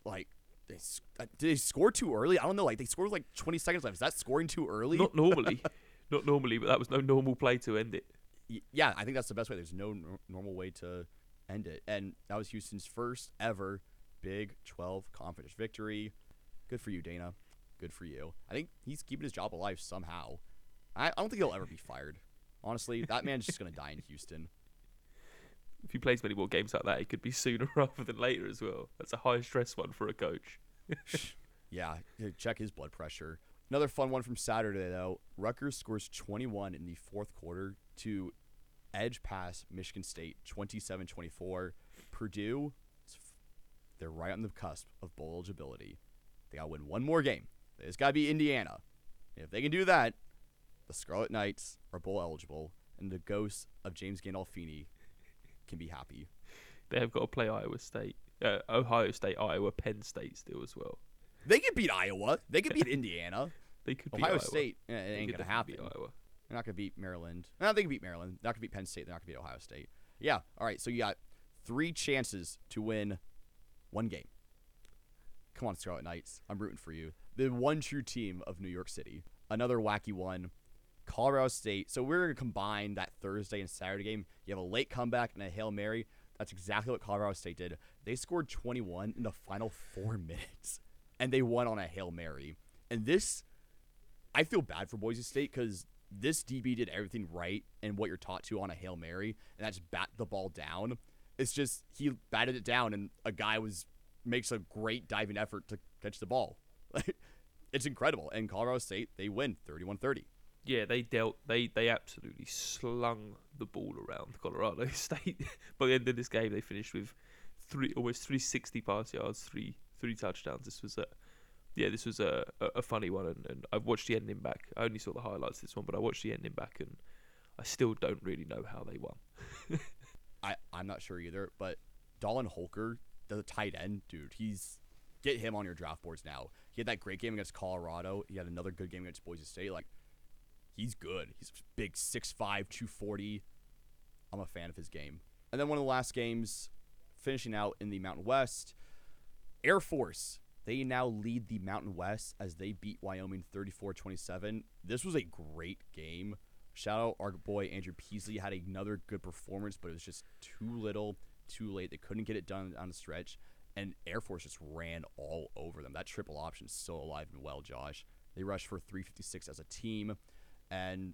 like they uh, did they score too early? I don't know. Like they scored like 20 seconds left. Is that scoring too early? Not normally, not normally, but that was no normal play to end it. Y- yeah, I think that's the best way. There's no nor- normal way to end it, and that was Houston's first ever Big 12 conference victory. Good for you, Dana. Good for you. I think he's keeping his job alive somehow. I, I don't think he'll ever be fired. Honestly, that man's just gonna die in Houston. If he plays many more games like that, it could be sooner rather than later as well. That's a high stress one for a coach. Yeah, check his blood pressure. Another fun one from Saturday though. Rutgers scores 21 in the fourth quarter to edge pass Michigan State 27-24. Purdue, they're right on the cusp of bowl eligibility. They gotta win one more game. It's gotta be Indiana. If they can do that, the Scarlet Knights are bowl eligible, and the ghosts of James Gandolfini can be happy. They have got to play Iowa State, uh, Ohio State, Iowa, Penn State still as well. They could beat Iowa. They could beat Indiana. They could beat Ohio Iowa. State, eh, it They ain't could gonna happen. beat Iowa. They're not gonna beat Maryland. No, they can beat Maryland. They're not gonna beat Penn State. They're not gonna beat Ohio State. Yeah. All right. So you got three chances to win one game. Come on, Scarlet Knights. I'm rooting for you. The one true team of New York City. Another wacky one. Colorado State. So we're gonna combine that Thursday and Saturday game. You have a late comeback and a hail mary. That's exactly what Colorado State did. They scored 21 in the final four minutes, and they won on a hail mary. And this I feel bad for Boise State because this DB did everything right and what you're taught to on a Hail Mary, and that's bat the ball down. It's just he batted it down, and a guy was makes a great diving effort to catch the ball. it's incredible. And Colorado State, they win 31 30. Yeah, they dealt. They they absolutely slung the ball around Colorado State. By the end of this game, they finished with three almost three sixty pass yards, three three touchdowns. This was a yeah, this was a a, a funny one, and, and I've watched the ending back. I only saw the highlights this one, but I watched the ending back, and I still don't really know how they won. I, I'm not sure either, but Dallin Holker, the tight end, dude, he's get him on your draft boards now. He had that great game against Colorado. He had another good game against Boise State. Like, he's good. He's big 6'5, 240. I'm a fan of his game. And then one of the last games, finishing out in the Mountain West, Air Force. They now lead the Mountain West as they beat Wyoming 34 27. This was a great game. Shout out our boy Andrew Peasley had another good performance, but it was just too little, too late. They couldn't get it done on the stretch, and Air Force just ran all over them. That triple option is still alive and well, Josh. They rushed for 356 as a team, and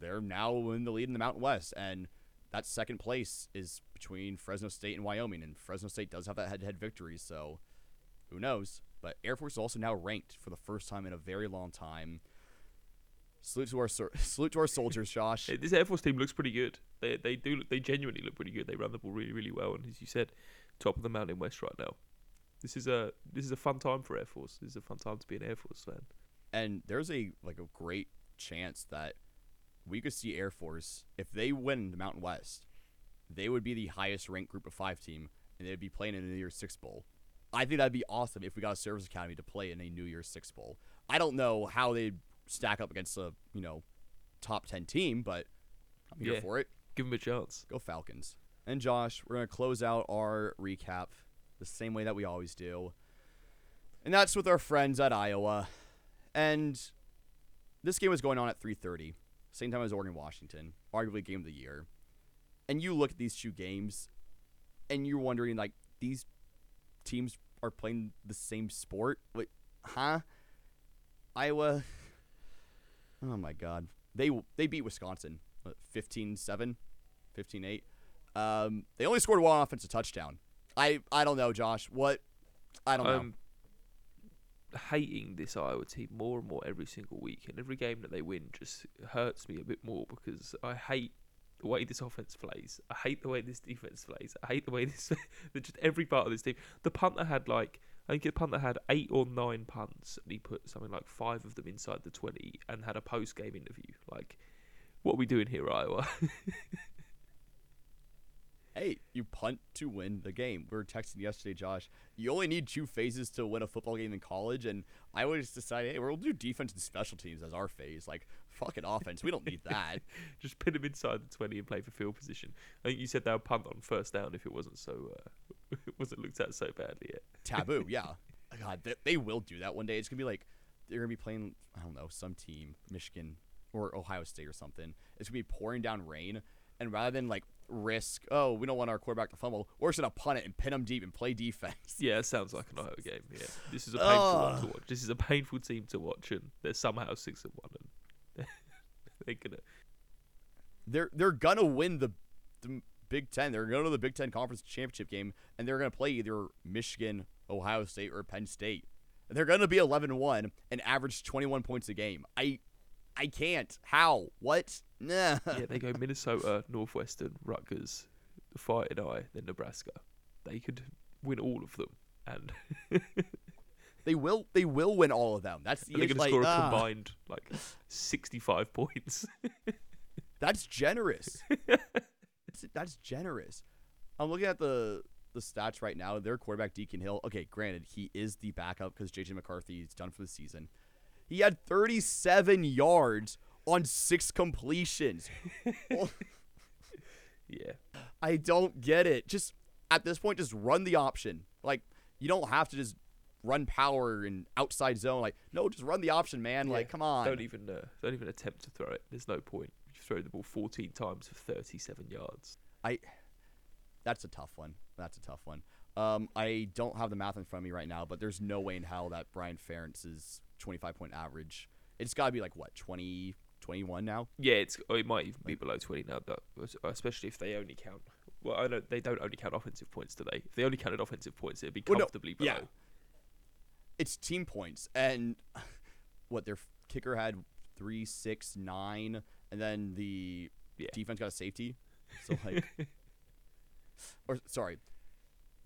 they're now in the lead in the Mountain West. And that second place is between Fresno State and Wyoming, and Fresno State does have that head-to-head victory, so who knows? But Air Force is also now ranked for the first time in a very long time. Salute to our salute to our soldiers, Josh. This Air Force team looks pretty good. They they do they genuinely look pretty good. They run the ball really really well, and as you said, top of the Mountain West right now. This is a this is a fun time for Air Force. This is a fun time to be an Air Force fan. and there's a like a great chance that we could see Air Force if they win the Mountain West, they would be the highest ranked Group of Five team, and they'd be playing in a New Year's Six bowl. I think that'd be awesome if we got a service academy to play in a New Year's Six bowl. I don't know how they'd stack up against a you know top ten team, but I'm here Yeah. for it. Give them a chance. Go Falcons. And Josh, we're going to close out our recap the same way that we always do. And that's with our friends at Iowa. And this game was going on at 3:30, same time as Oregon Washington, arguably game of the year. And you look at these two games and you're wondering like these teams are playing the same sport? Wait, huh? Iowa Oh my god. They they beat Wisconsin what, 15-7, 15-8. Um, they only scored one offensive touchdown. I I don't know, Josh. What? I don't know. Hating this Iowa team more and more every single week, and every game that they win just hurts me a bit more because I hate the way this offense plays. I hate the way this defense plays. I hate the way this, just every part of this team. The punter had like I think a punter had eight or nine punts, and he put something like five of them inside the twenty, and had a post game interview. Like, what are we doing here, Iowa? hey, you punt to win the game. We were texting yesterday, Josh. You only need two phases to win a football game in college, and I always decided, hey, we'll do defense and special teams as our phase. Like, fucking offense, we don't need that. Just pin him inside the twenty and play for field position. I think you said they would punt on first down if it wasn't so uh, it wasn't looked at so badly yet. Taboo, yeah. God, they, they will do that one day. It's gonna be like they're gonna be playing, I don't know, some team, Michigan or Ohio State or something. It's gonna be pouring down rain, and rather than like risk, oh, we don't want our quarterback to fumble, we're just gonna punt it and pin them deep and play defense. Yeah, it sounds like an Iowa game. Yeah, this is a painful one to watch. This is a painful team to watch, and they're somehow six and one, and they're gonna. They're they're gonna win the, the Big Ten. They're going to the Big Ten Conference Championship game, and they're gonna play either Michigan, Ohio State, or Penn State. They're gonna be 11-1 and average 21 points a game. I I can't. How? What? Nah. yeah, they go Minnesota, Northwestern, Rutgers, the Fighting Eye, then Nebraska. They could win all of them, and they will. They will win all of them. That's the they're going to like, score a ah, combined like sixty-five points. That's generous. that's, that's generous. I'm looking at the the stats right now. Their quarterback Deacon Hill. Okay, granted he is the backup because JJ McCarthy is done for the season. He had 37 yards on six completions. yeah, I don't get it. Just at this point, just run the option. Like you don't have to just run power and outside zone. Like no, just run the option, man. Like come on. don't even uh, don't even attempt to throw it. There's no point. You throw the ball fourteen times for thirty-seven yards. I. That's a tough one. That's a tough one. Um, I don't have the math in front of me right now, but there's no way in hell that Brian Ferentz's 25 point average. It's got to be like what 20, 21 now. Yeah, it's oh, it might even be below twenty now, but uh, especially if they only count. Well, I they don't only count offensive points today. If they only counted offensive points, it'd be Well, no, comfortably below. yeah. It's team points, and what their kicker had three, six, nine, and then the Yeah. defense got a safety. So like, or sorry,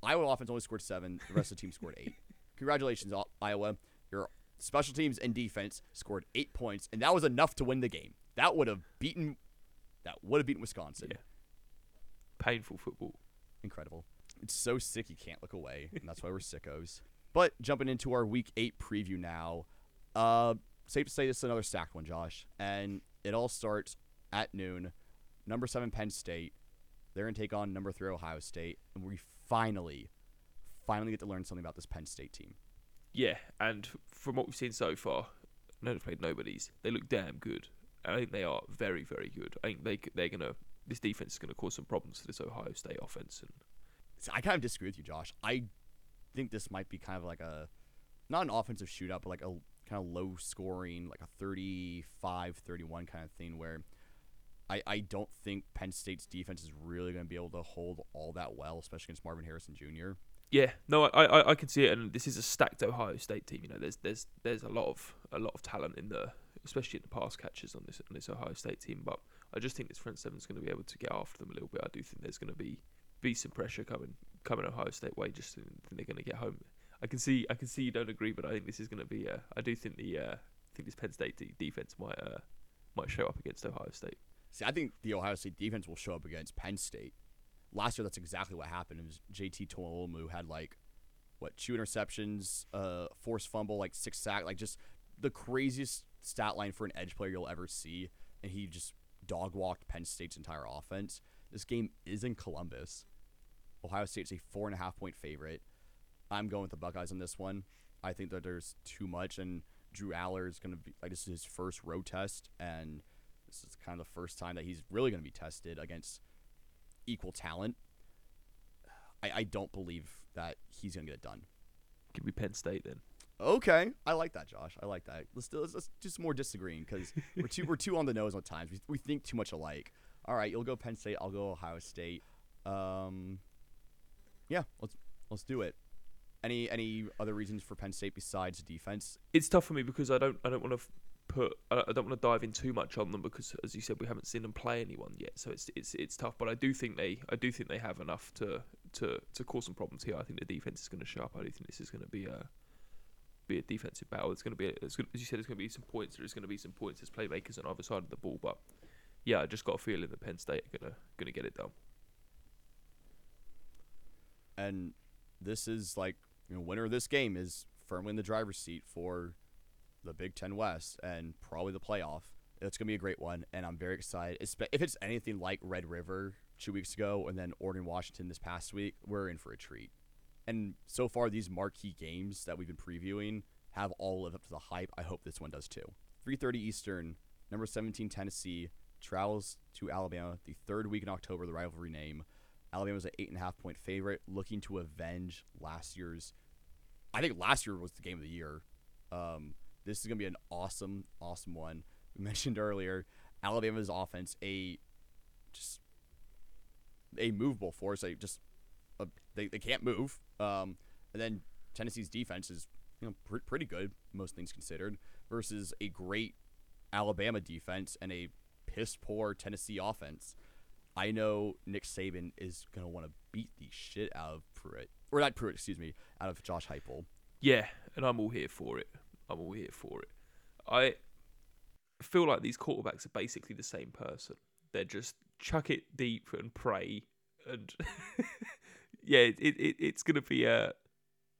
Iowa offense only scored seven. The rest of the team scored eight. Congratulations, Iowa. Your special teams and defense scored eight points, and that was enough to win the game. That would have beaten. That would have beaten Wisconsin. Yeah. Painful football. Incredible. It's so sick you can't look away, and that's why we're sickos. But jumping into our week eight preview now, uh, safe to say this is another stacked one, Josh. And it all starts at noon. Number seven Penn State. They're gonna take on number three Ohio State, and we finally, finally get to learn something about this Penn State team. Yeah, and from what we've seen so far, no they've played nobody's. They look damn good. I think they are very, very good. I think they they're gonna. This defense is gonna cause some problems for this Ohio State offense, and I kind of disagree with you, Josh. I think this might be kind of like a not an offensive shootout, but like a kind of low scoring, like a 35-31 kind of thing where I, I don't think Penn State's defense is really going to be able to hold all that well, especially against Marvin Harrison Jr. Yeah, no, I, I I can see it, and this is a stacked Ohio State team. You know, there's there's there's a lot of a lot of talent in the, especially in the pass catchers on this on this Ohio State team. But I just think this front seven's going to be able to get after them a little bit. I do think there's going to be be some pressure coming coming Ohio State way. Just think they're going to get home. I can see I can see you don't agree, but I think this is going to be. Uh, I do think the uh, I think this Penn State de- defense might uh, might show up against Ohio State. See, I think the Ohio State defense will show up against Penn State. Last year, that's exactly what happened. It was JT Tuimoloau had like what two interceptions, uh, forced fumble, like six sack, like just the craziest stat line for an edge player you'll ever see, and he just dog walked Penn State's entire offense. This game is in Columbus. Ohio State's a four and a half point favorite. I'm going with the Buckeyes on this one. I think that there's too much, and Drew Allar is going to be like this is his first road test, and this is kind of the first time that he's really going to be tested against equal talent. I, I don't believe that he's going to get it done. Give me Penn State then. Okay, I like that, Josh. I like that. Let's do, let's, let's do some more disagreeing because we're too we're too on the nose at times. We, we think too much alike. All right, you'll go Penn State. I'll go Ohio State. Um, yeah, let's let's do it. Any any other reasons for Penn State besides defense? it's tough for me because I don't I don't want to put I don't want to dive in too much on them because as you said we haven't seen them play anyone yet so it's it's it's tough but I do think they I do think they have enough to to to cause some problems here. I think the defense is going to show up. I do think this is going to be a be a defensive battle. It's going to be, it's going as you said, it's going to be some points. There's going to be some points as playmakers on either side of the ball. But yeah, I just got a feeling that Penn State are going to going to get it done. And this is like you know, winner of this game is firmly in the driver's seat for the Big Ten West and probably the playoff. It's gonna be a great one, and I'm very excited. If it's anything like Red River two weeks ago, and then Oregon Washington this past week, we're in for a treat. And so far, these marquee games that we've been previewing have all lived up to the hype. I hope this one does too. 3:30 Eastern, number 17 Tennessee travels to Alabama the third week in October. The rivalry name. Alabama's an eight and a half point favorite, looking to avenge last year's. I think last year was the game of the year. Um, this is gonna be an awesome, awesome one. We mentioned earlier Alabama's offense, a just a movable force. Like just a, they they can't move. Um, and then Tennessee's defense is you know pr- pretty good, most things considered, versus a great Alabama defense and a piss poor Tennessee offense. I know Nick Saban is gonna want to beat the shit out of Pruitt, or not Pruitt, excuse me, out of Josh Heupel. Yeah, and I'm all here for it. I'm all here for it. I feel like these quarterbacks are basically the same person. They're just chuck it deep and pray, and yeah, it, it it's gonna be a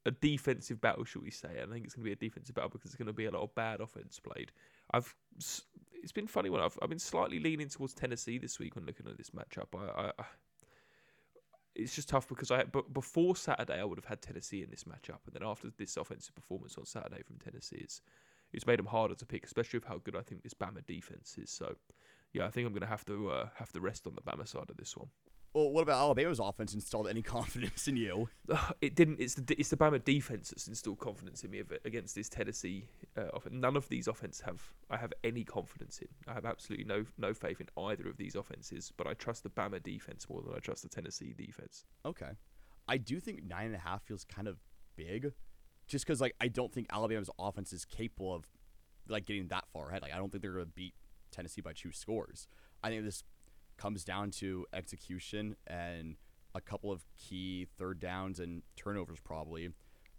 a defensive battle, shall we say? I think it's gonna be a defensive battle because it's gonna be a lot of bad offense played. I've it's been funny when I've I've been slightly leaning towards Tennessee this week when looking at this matchup. I, I it's just tough because I but before Saturday I would have had Tennessee in this matchup, and then after this offensive performance on Saturday from Tennessee, it's it's made them harder to pick, especially with how good I think this Bama defense is. So, yeah, I think I'm going to have to uh, have to rest on the Bama side of this one. Well, what about Alabama's offense installed any confidence in you? It didn't. It's the it's the Bama defense that's instilled confidence in me against this Tennessee uh, offense. None of these offenses have I have any confidence in. I have absolutely no no faith in either of these offenses. But I trust the Bama defense more than I trust the Tennessee defense. Okay, I do think nine and a half feels kind of big, just because like I don't think Alabama's offense is capable of like getting that far ahead. Like I don't think they're going to beat Tennessee by two scores. I think this comes down to execution and a couple of key third downs and turnovers probably.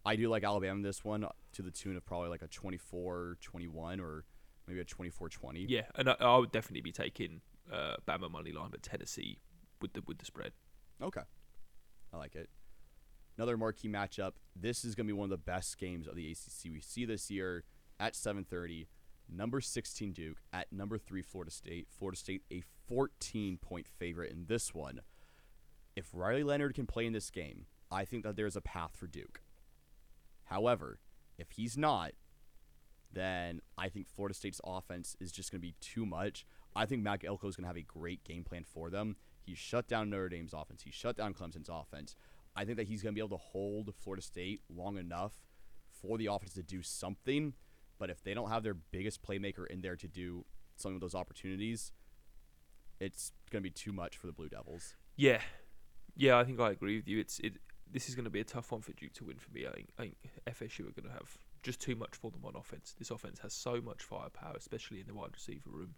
I do like Alabama this one to the tune of probably like a 24-21 or maybe a 24-20. Yeah, and I, I would definitely be taking uh, Bama money line, but Tennessee with the with the spread. Okay, I like it. Another marquee matchup. This is going to be one of the best games of the ACC we see this year at 7:30 number 16 Duke at number 3 Florida State. Florida State a 14 point favorite in this one. If Riley Leonard can play in this game, I think that there's a path for Duke. However, if he's not, then I think Florida State's offense is just going to be too much. I think Mac Elko is going to have a great game plan for them. He shut down Notre Dame's offense. He shut down Clemson's offense. I think that he's going to be able to hold Florida State long enough for the offense to do something but if they don't have their biggest playmaker in there to do some of those opportunities, it's going to be too much for the Blue Devils. Yeah, yeah, I think I agree with you. It's it. This is going to be a tough one for Duke to win for me. I think, I think FSU are going to have just too much for them on offense. This offense has so much firepower, especially in the wide receiver room.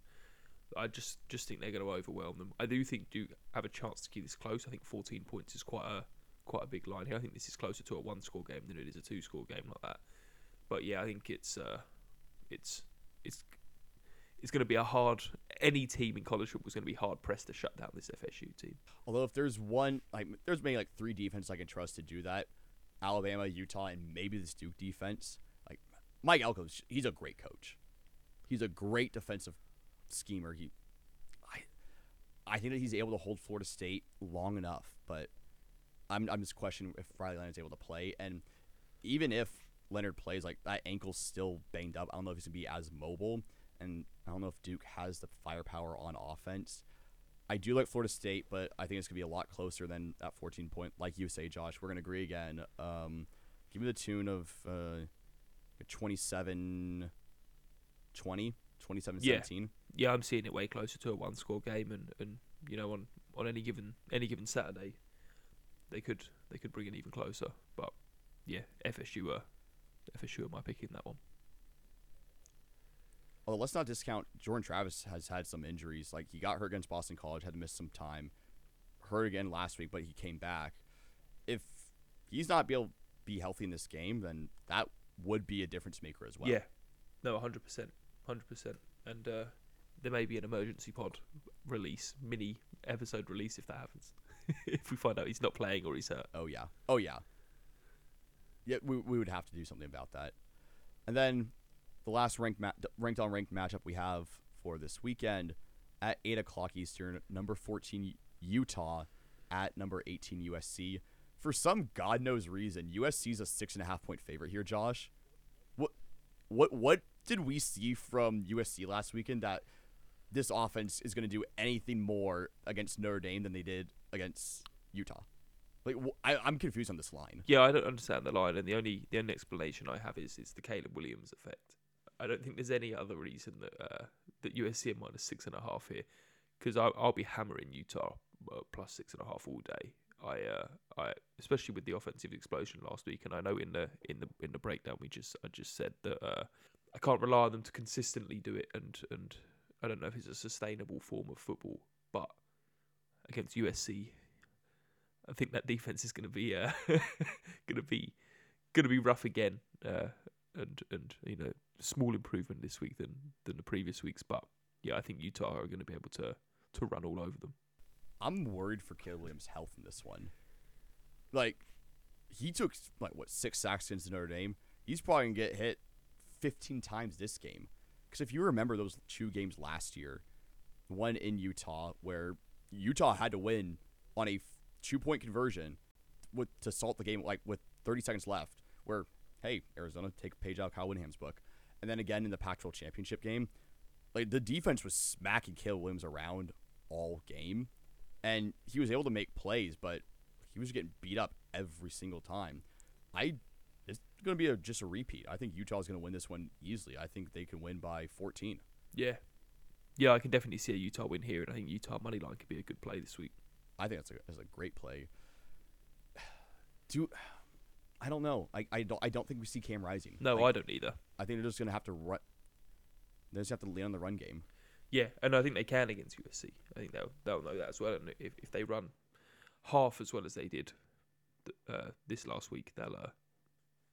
I just just think they're going to overwhelm them. I do think Duke have a chance to keep this close. I think 14 points is quite a quite a big line here. I think this is closer to a one score game than it is a two score game like that. But yeah, I think it's uh, it's it's it's going to be a hard. Any team in college football is going to be hard pressed to shut down this FSU team. Although if there's one, like there's maybe like three defenses I can trust to do that: Alabama, Utah, and maybe this Duke defense. Like Mike Elko, he's a great coach. He's a great defensive schemer. He, I, I think that he's able to hold Florida State long enough, but I'm I'm just questioning if Riley is able to play, and even if Leonard plays, like that ankle's still banged up. I don't know if he's gonna be as mobile, and I don't know if Duke has the firepower on offense. I do like Florida State, but I think it's gonna be a lot closer than that 14 point. Like you say, Josh, we're gonna agree again. Um, give me the tune of uh, 27 20, 27 yeah. 17. Yeah, I'm seeing it way closer to a one score game, and, and you know on, on any given any given Saturday, they could they could bring it even closer. But yeah, FSU are for sure my pick in that one. Although let's not discount Jordan Travis has had some injuries. Like he got hurt against Boston College, had to miss some time. Hurt again last week, but he came back. if he's not be able to be healthy in this game, then that would be a difference maker as well. Yeah, no, hundred percent, hundred percent, and uh, there may be an emergency pod release, mini episode release if that happens. if we find out he's not playing or he's hurt. Oh yeah. Oh yeah. Yeah, we we would have to do something about that. And then the last ranked ma- ranked on ranked matchup we have for this weekend at eight o'clock Eastern, number fourteen Utah at number eighteen USC. For some god knows reason, USC is a six and a half point favorite here. Josh, what what what did we see from USC last weekend that this offense is going to do anything more against Notre Dame than they did against Utah? Like I, I'm confused on this line. Yeah, I don't understand the line, and the only the only explanation I have is is the Caleb Williams effect. I don't think there's any other reason that uh, that USC are minus six and a half here, because I'll, I'll be hammering Utah uh, plus six and a half all day. I uh, I especially with the offensive explosion last week, and I know in the in the in the breakdown we just I just said that uh, I can't rely on them to consistently do it, and and I don't know if it's a sustainable form of football, but against USC, I think that defense is going to be uh, going to be going to be rough again, uh, and and you know small improvement this week than than the previous weeks, but yeah, I think Utah are going to be able to to run all over them. I'm worried for Caleb Williams' health in this one. Like, he took like what six sacks against Notre Dame. He's probably gonna get hit 15 times this game. Because if you remember those two games last year, one in Utah where Utah had to win on a two point conversion with to salt the game like with 30 seconds left. Where hey Arizona take a page out of Kyle Whittingham's book, and then again in the Pac-12 championship game, like the defense was smacking Caleb Williams around all game and he was able to make plays, but he was getting beat up every single time. I it's going to be a, just a repeat. I think Utah's going to win this one easily. I think they can win by 14. Yeah, yeah, I can definitely see a Utah win here, and I think Utah money line could be a good play this week. I think that's a, that's a great play. Do I don't know. I, I don't I don't think we see Cam Rising. No, Like, I don't either. I think they're just going to have to run. They just have to lean on the run game. Yeah, and I think they can against USC. I think they'll they'll know that as well. And if if they run half as well as they did th- uh, this last week, they'll uh,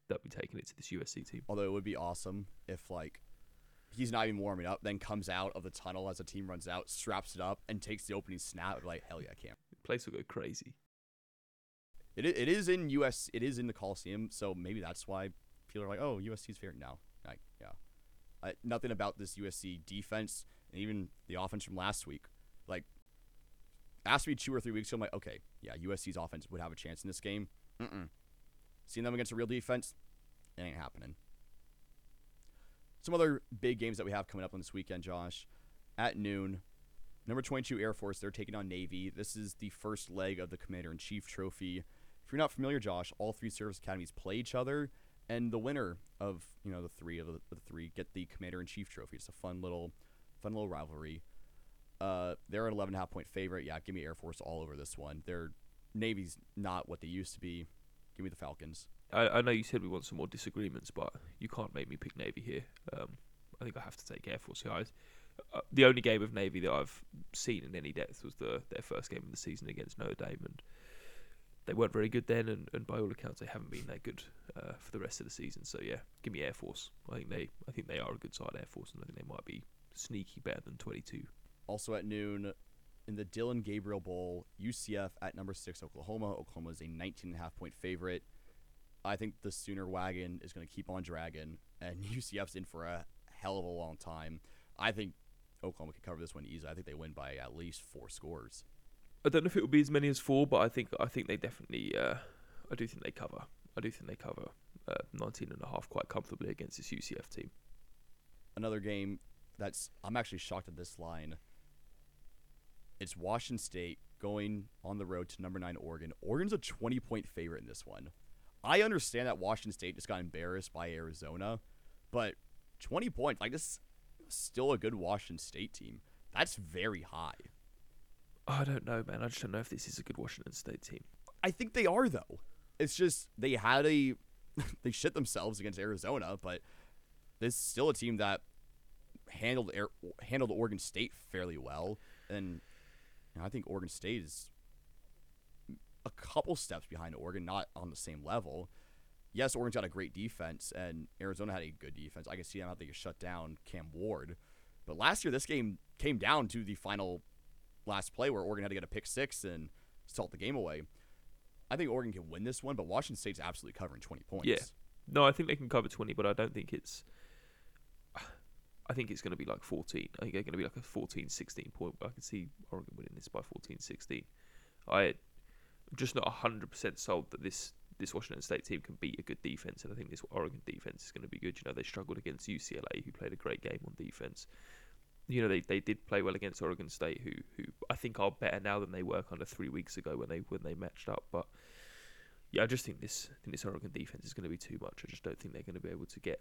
they'll be taking it to this USC team. Although it would be awesome if like he's not even warming up, then comes out of the tunnel as the team runs out, straps it up, and takes the opening snap. Like hell yeah, Cam. The place will go crazy. It it is in US. It is in the Coliseum, so maybe that's why people are like, "Oh, USC's favorite now." Like, yeah, I, nothing about this USC defense and even the offense from last week. Like, asked me two or three weeks ago, I'm like, okay, yeah, USC's offense would have a chance in this game. Mm-mm. Seeing them against a real defense, it ain't happening. Some other big games that we have coming up on this weekend, Josh. At noon, Number 22 Air Force, they're taking on Navy. This is the first leg of the Commander in Chief Trophy. If you're not familiar, Josh, all three service academies play each other, and the winner of you know the three of the, the three get the Commander in Chief Trophy. It's a fun little, fun little rivalry. Uh, they're an 11 half point favorite. Yeah, give me Air Force all over this one. Their Navy's not what they used to be. Give me the Falcons. I, I know you said we want some more disagreements, but you can't make me pick Navy here. Um, I think I have to take Air Force. I, uh, the only game of Navy that I've seen in any depth was the their first game of the season against Notre Dame, and they weren't very good then. And, and by all accounts, they haven't been that good uh, for the rest of the season. So yeah, give me Air Force. I think they I think they are a good side, Air Force, and I think they might be sneaky better than 22. Also at noon, in the Dillon Gabriel Bowl, UCF at number six Oklahoma. Oklahoma is a 19 and a half point favorite. I think the Sooner wagon is going to keep on dragging, and UCF's in for a hell of a long time. I think Oklahoma can cover this one easily. I think they win by at least four scores. I don't know if it will be as many as four, but I think I think they definitely. Uh, I do think they cover. I do think they cover uh, 19 and a half quite comfortably against this UCF team. Another game that's I'm actually shocked at this line. It's Washington State going on the road to number nine Oregon. Oregon's a 20 point favorite in this one. I understand that Washington State just got embarrassed by Arizona, but 20 points, like this, is still a good Washington State team. That's very high. I don't know, man. I just don't know if this is a good Washington State team. I think they are though. It's just they had a they shit themselves against Arizona, but this is still a team that handled Air, handled Oregon State fairly well, and you know, I think Oregon State is a couple couple steps behind Oregon, not on the same level. Yes, Oregon's got a great defense, and Arizona had a good defense. I can see how they could shut down Cam Ward. But last year, this game came down to the final last play where Oregon had to get a pick six and salt the game away. I think Oregon can win this one, but Washington State's absolutely covering 20 points. Yeah. No, I think they can cover 20, but I don't think it's. I think it's going to be like 14. I think they're going to be like a 14 16 point. I can see Oregon winning this by 14 16. I'm just not 100% sold that this this Washington State team can beat a good defense, and I think this Oregon defense is going to be good. You know, they struggled against UCLA, who played a great game on defense. You know, they, they did play well against Oregon State, who who I think are better now than they were kind of three weeks ago when they when they matched up. But yeah, I just think this I think this Oregon defense is going to be too much. I just don't think they're going to be able to get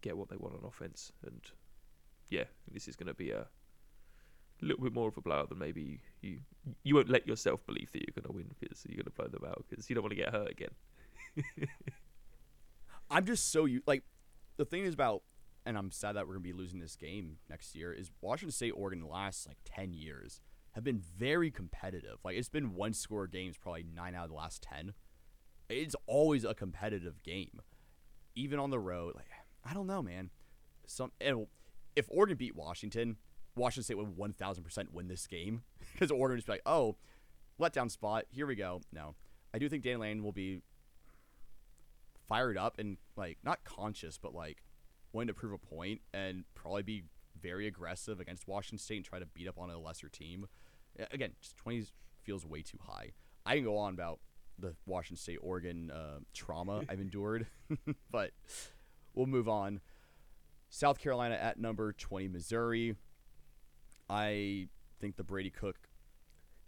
get what they want on offense, and yeah, this is going to be a little bit more of a blowout than maybe you you won't let yourself believe that you're going to win because you're going to blow them out because you don't want to get hurt again. I'm just so you like the thing is about and I'm sad that we're gonna be losing this game next year is Washington State Oregon the last like ten years have been very competitive. Like it's been one score games probably nine out of the last ten. It's always a competitive game. Even on the road. Like I don't know, man. Some if Oregon beat Washington, Washington State would one thousand percent win this game. Because Oregon would just be like, oh, letdown spot, here we go. No. I do think Dan Lanning will be fired up and like not conscious, but like wanting to prove a point and probably be very aggressive against Washington State and try to beat up on a lesser team. Again, just 20 feels way too high. I can go on about the Washington State Oregon uh, trauma I've endured, but we'll move on. South Carolina at number 20, Missouri. I think the Brady Cook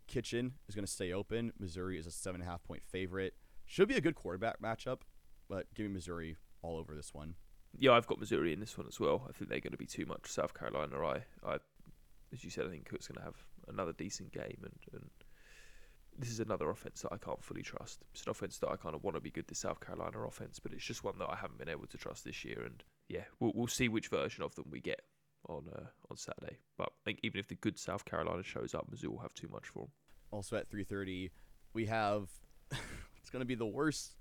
kitchen is going to stay open. Missouri is a seven and a half point favorite. Should be a good quarterback matchup, but give me Missouri all over this one. Yeah, I've got Missouri in this one as well. I think they're going to be too much South Carolina. I, I as you said, I think Cook's going to have another decent game, and, and this is another offense that I can't fully trust. It's an offense that I kind of want to be good, the South Carolina offense, but it's just one that I haven't been able to trust this year. And yeah, we'll, we'll see which version of them we get on uh, on Saturday. But I think even if the good South Carolina shows up, Mizzou will have too much for them. Also at 3:30, we have it's going to be the worst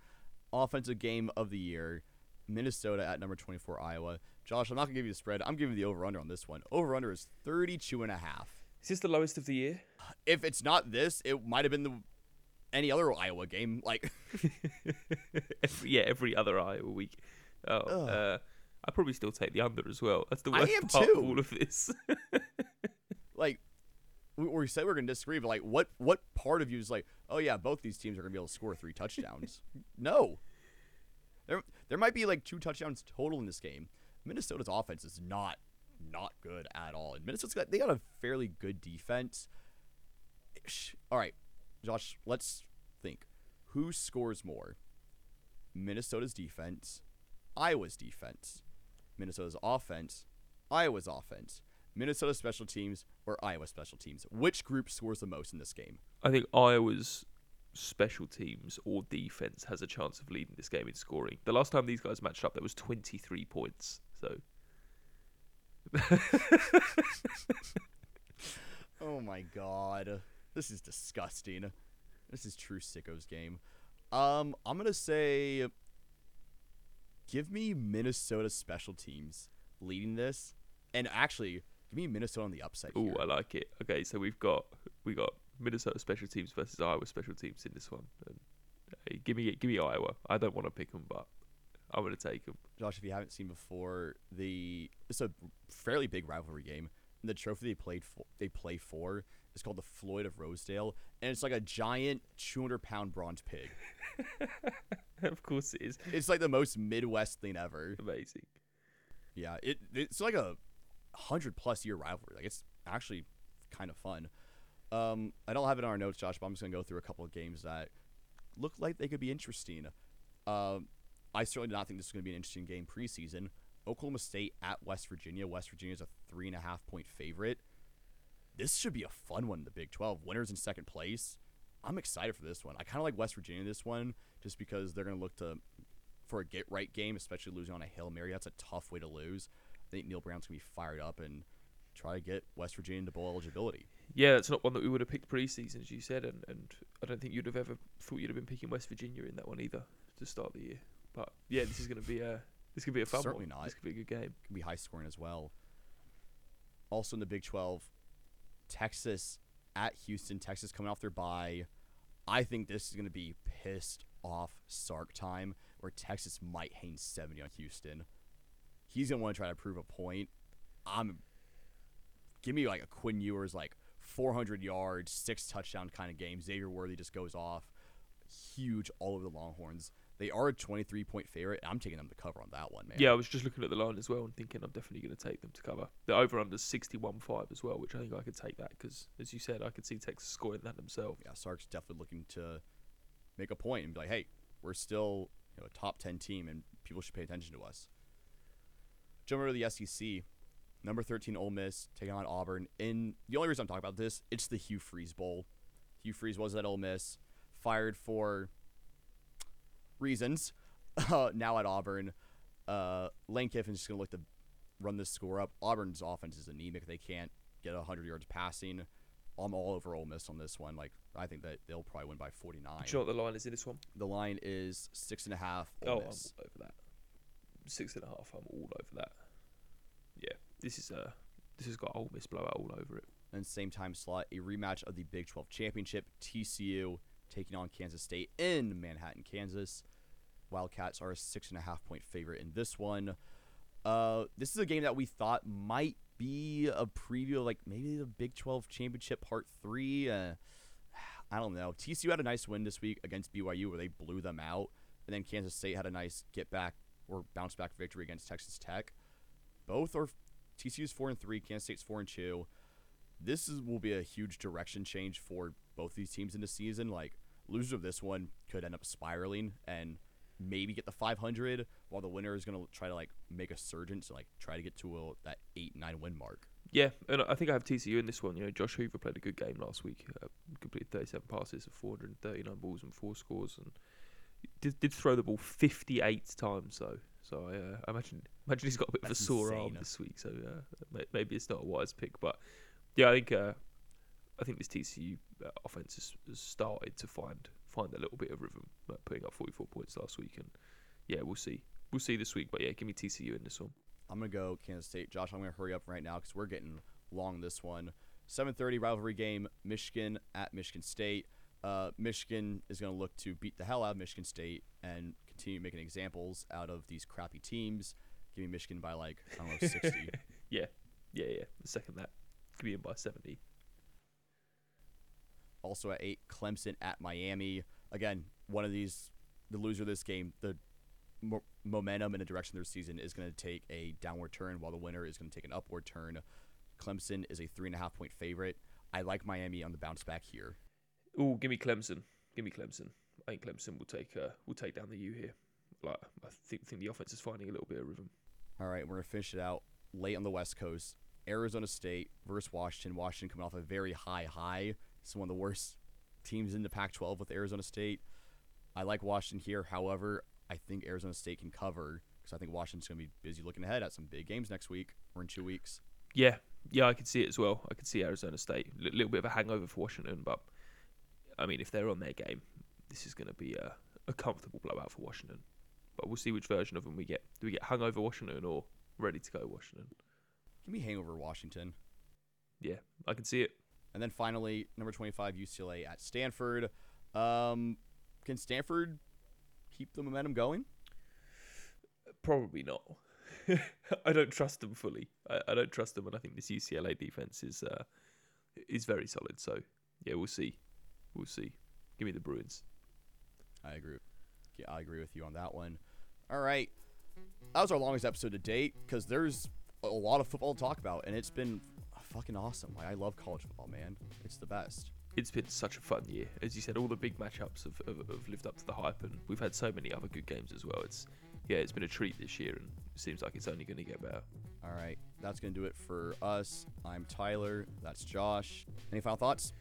offensive game of the year. Minnesota at number 24 Iowa. Josh, I'm not going to give you the spread. I'm giving you the over under on this one. Over under is 32 and a half. Is this the lowest of the year? If it's not this, it might have been the any other Iowa game. Like every, yeah, every other Iowa week. Oh, uh, I probably still take the under as well. That's the worst I am part too. of all of this. like we, we said we are going to disagree, but like what what part of you is like, oh yeah, both these teams are going to be able to score three touchdowns? no. There there might be like two touchdowns total in this game. Minnesota's offense is not not good at all. And Minnesota's got they got a fairly good defense. All right, Josh, let's think. Who scores more? Minnesota's defense, Iowa's defense. Minnesota's offense, Iowa's offense. Minnesota special teams or Iowa special teams. Which group scores the most in this game? I think Iowa's special teams or defense has a chance of leading this game in scoring. The last time these guys matched up, there was 23 points. So. oh my god. This is disgusting. This is true sicko's game. Um, I'm gonna say give me Minnesota special teams leading this. And actually, give me Minnesota on the upside. Oh, I like it. Okay, so we've got we got Minnesota special teams versus Iowa special teams in this one. And, hey, give me give me Iowa. I don't want to pick them, but I'm going to take them. Josh, if you haven't seen before, the it's a fairly big rivalry game. And the trophy they played for, they play for is called the Floyd of Rosedale, and it's like a giant 200 pound bronze pig. of course it is. It's like the most Midwest thing ever. Amazing. Yeah, it it's like a hundred plus year rivalry. Like it's actually kind of fun. Um, I don't have it on our notes, Josh, but I'm just gonna go through a couple of games that look like they could be interesting. Um, I certainly do not think this is gonna be an interesting game preseason. Oklahoma State at West Virginia. West Virginia is a three and a half point favorite. This should be a fun one the Big 12. Winners in second place. I'm excited for this one. I kind of like West Virginia this one just because they're going to look to for a get right game, especially losing on a Hail Mary. That's a tough way to lose. I think Neal Brown's to be fired up and try to get West Virginia into bowl eligibility. yeah, that's not one that we would have picked preseason, as you said, and, and I don't think you'd have ever thought you'd have been picking West Virginia in that one either to start the year. But yeah, this is to be a this could be a fun Certainly one. not. This could be a good game. Could be high scoring as well. Also in the Big 12, Texas at Houston. Texas coming off their bye. I think this is going to be pissed off Sark time where Texas might hang 70 on Houston. He's going to want to try to prove a point. I'm give me like a Quinn Ewers like 400 yards, six touchdown kind of game. Xavier Worthy just goes off, huge all over the Longhorns. They are a 23 point favorite. I'm taking them to cover on that one, man. Yeah, I was just looking at the line as well and thinking I'm definitely going to take them to cover. The over under 61.5 as well, which I think I could take that because, as you said, I could see Texas scoring that themselves. yeah, Sark's definitely looking to make a point and be like, hey, we're still you know, a top 10 team and people should pay attention to us. Jump over to the SEC. Number 13 Ole Miss taking on Auburn. In the only reason I'm talking about this, it's the Hugh Freeze Bowl. Hugh Freeze was at Ole Miss, fired for reasons. Uh, now at Auburn, uh, Lane Kiffin's just gonna look to run this score up. Auburn's offense is anemic; they can't get 100 yards passing. I'm all over Ole Miss on this one. Like I think that they'll probably win by 49. Do you know what the line is in this one? The line is six and a half. oh, Ole I'm over that. Six and a half. I'm all over that. Yeah, this is uh, this has got Ole Miss blowout all over it. and same time slot, a rematch of the Big 12 championship. TCU taking on Kansas State in Manhattan, Kansas. Wildcats are a six and a half point favorite in this one. Uh, this is a game that we thought might be a preview, of like maybe the Big 12 championship part three. Uh, I don't know. TCU had a nice win this week against BYU where they blew them out, and then Kansas State had a nice get back or bounce back victory against Texas Tech. Both are TCU's four and three, Kansas State's four and two this is, will be a huge direction change for both these teams in the season. Like, loser of this one could end up spiraling and maybe get the 500, while the winner is going to try to like make a surge and like try to get to a, that eight nine win mark. Yeah, and I think I have TCU in this one. You know, Josh Hoover played a good game last week. Uh, completed 37 passes of 439 balls and four scores, and did, did throw the ball 58 times though. So I, uh, I imagine imagine he's got a bit That's of a sore arm insane. this week. So uh, maybe it's not a wise pick, but yeah, I think uh, I think this TCU uh, offense has, has started to find find a little bit of rhythm, uh, putting up 44 points last week, and yeah, we'll see. We'll see this week, but yeah, give me TCU in this one. I'm gonna go Kansas State. Josh, I'm gonna hurry up right now because we're getting long this one. 7:30 rivalry game. Michigan at Michigan State. Uh, Michigan is gonna look to beat the hell out of Michigan State and continue making examples out of these crappy teams. Give me Michigan by like I don't know 60. Yeah, yeah, yeah. The second that could be in by 70. Also at eight, Clemson at Miami. Again, one of these, the loser of this game, the mo- momentum in the direction of their season is going to take a downward turn, while the winner is going to take an upward turn. Clemson is a three and a half point favorite. I like Miami on the bounce back here. Oh, give me Clemson. Give me Clemson. I think Clemson will take uh, will take down the U here. Like I think think the offense is finding a little bit of rhythm. All right, we're gonna finish it out late on the West Coast. Arizona State versus Washington. Washington coming off a very high high. It's one of the worst teams in the Pac-12 with Arizona State. I like Washington here. However, I think Arizona State can cover because I think Washington's gonna be busy looking ahead at some big games next week or in two weeks. Yeah, yeah, I could see it as well. I could see Arizona State a little bit of a hangover for Washington, but I mean, if they're on their game, this is going to be a, a comfortable blowout for Washington. But we'll see which version of them we get. Do we get hungover Washington or ready to go Washington? Give me hangover Washington. Yeah, I can see it. And then finally, number 25, UCLA at Stanford. Um, can Stanford keep the momentum going? Probably not. I don't trust them fully. I, I don't trust them, and I think this UCLA defense is uh, is very solid. So yeah, we'll see. We'll see. Give me the Bruins. I agree. Yeah, I agree with you on that one. All right, that was our longest episode to date because there's a lot of football to talk about, and it's been fucking awesome. Like I love college football, man. It's the best. It's been such a fun year, as you said. All the big matchups have, have, have lived up to the hype, and we've had so many other good games as well. It's yeah, it's been a treat this year, and it seems like it's only going to get better. All right, that's gonna do it for us. I'm Tyler. That's Josh. Any final thoughts?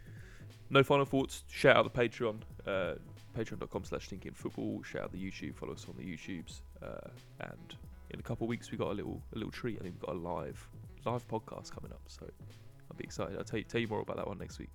No final thoughts. Shout out the Patreon, uh, patreon.com slash thinking football. Shout out the YouTube. Follow us on the YouTubes. Uh, and in a couple of weeks, we got a little a little treat. I think we've got a live live podcast coming up. So I'll be excited. I'll tell you tell you more about that one next week.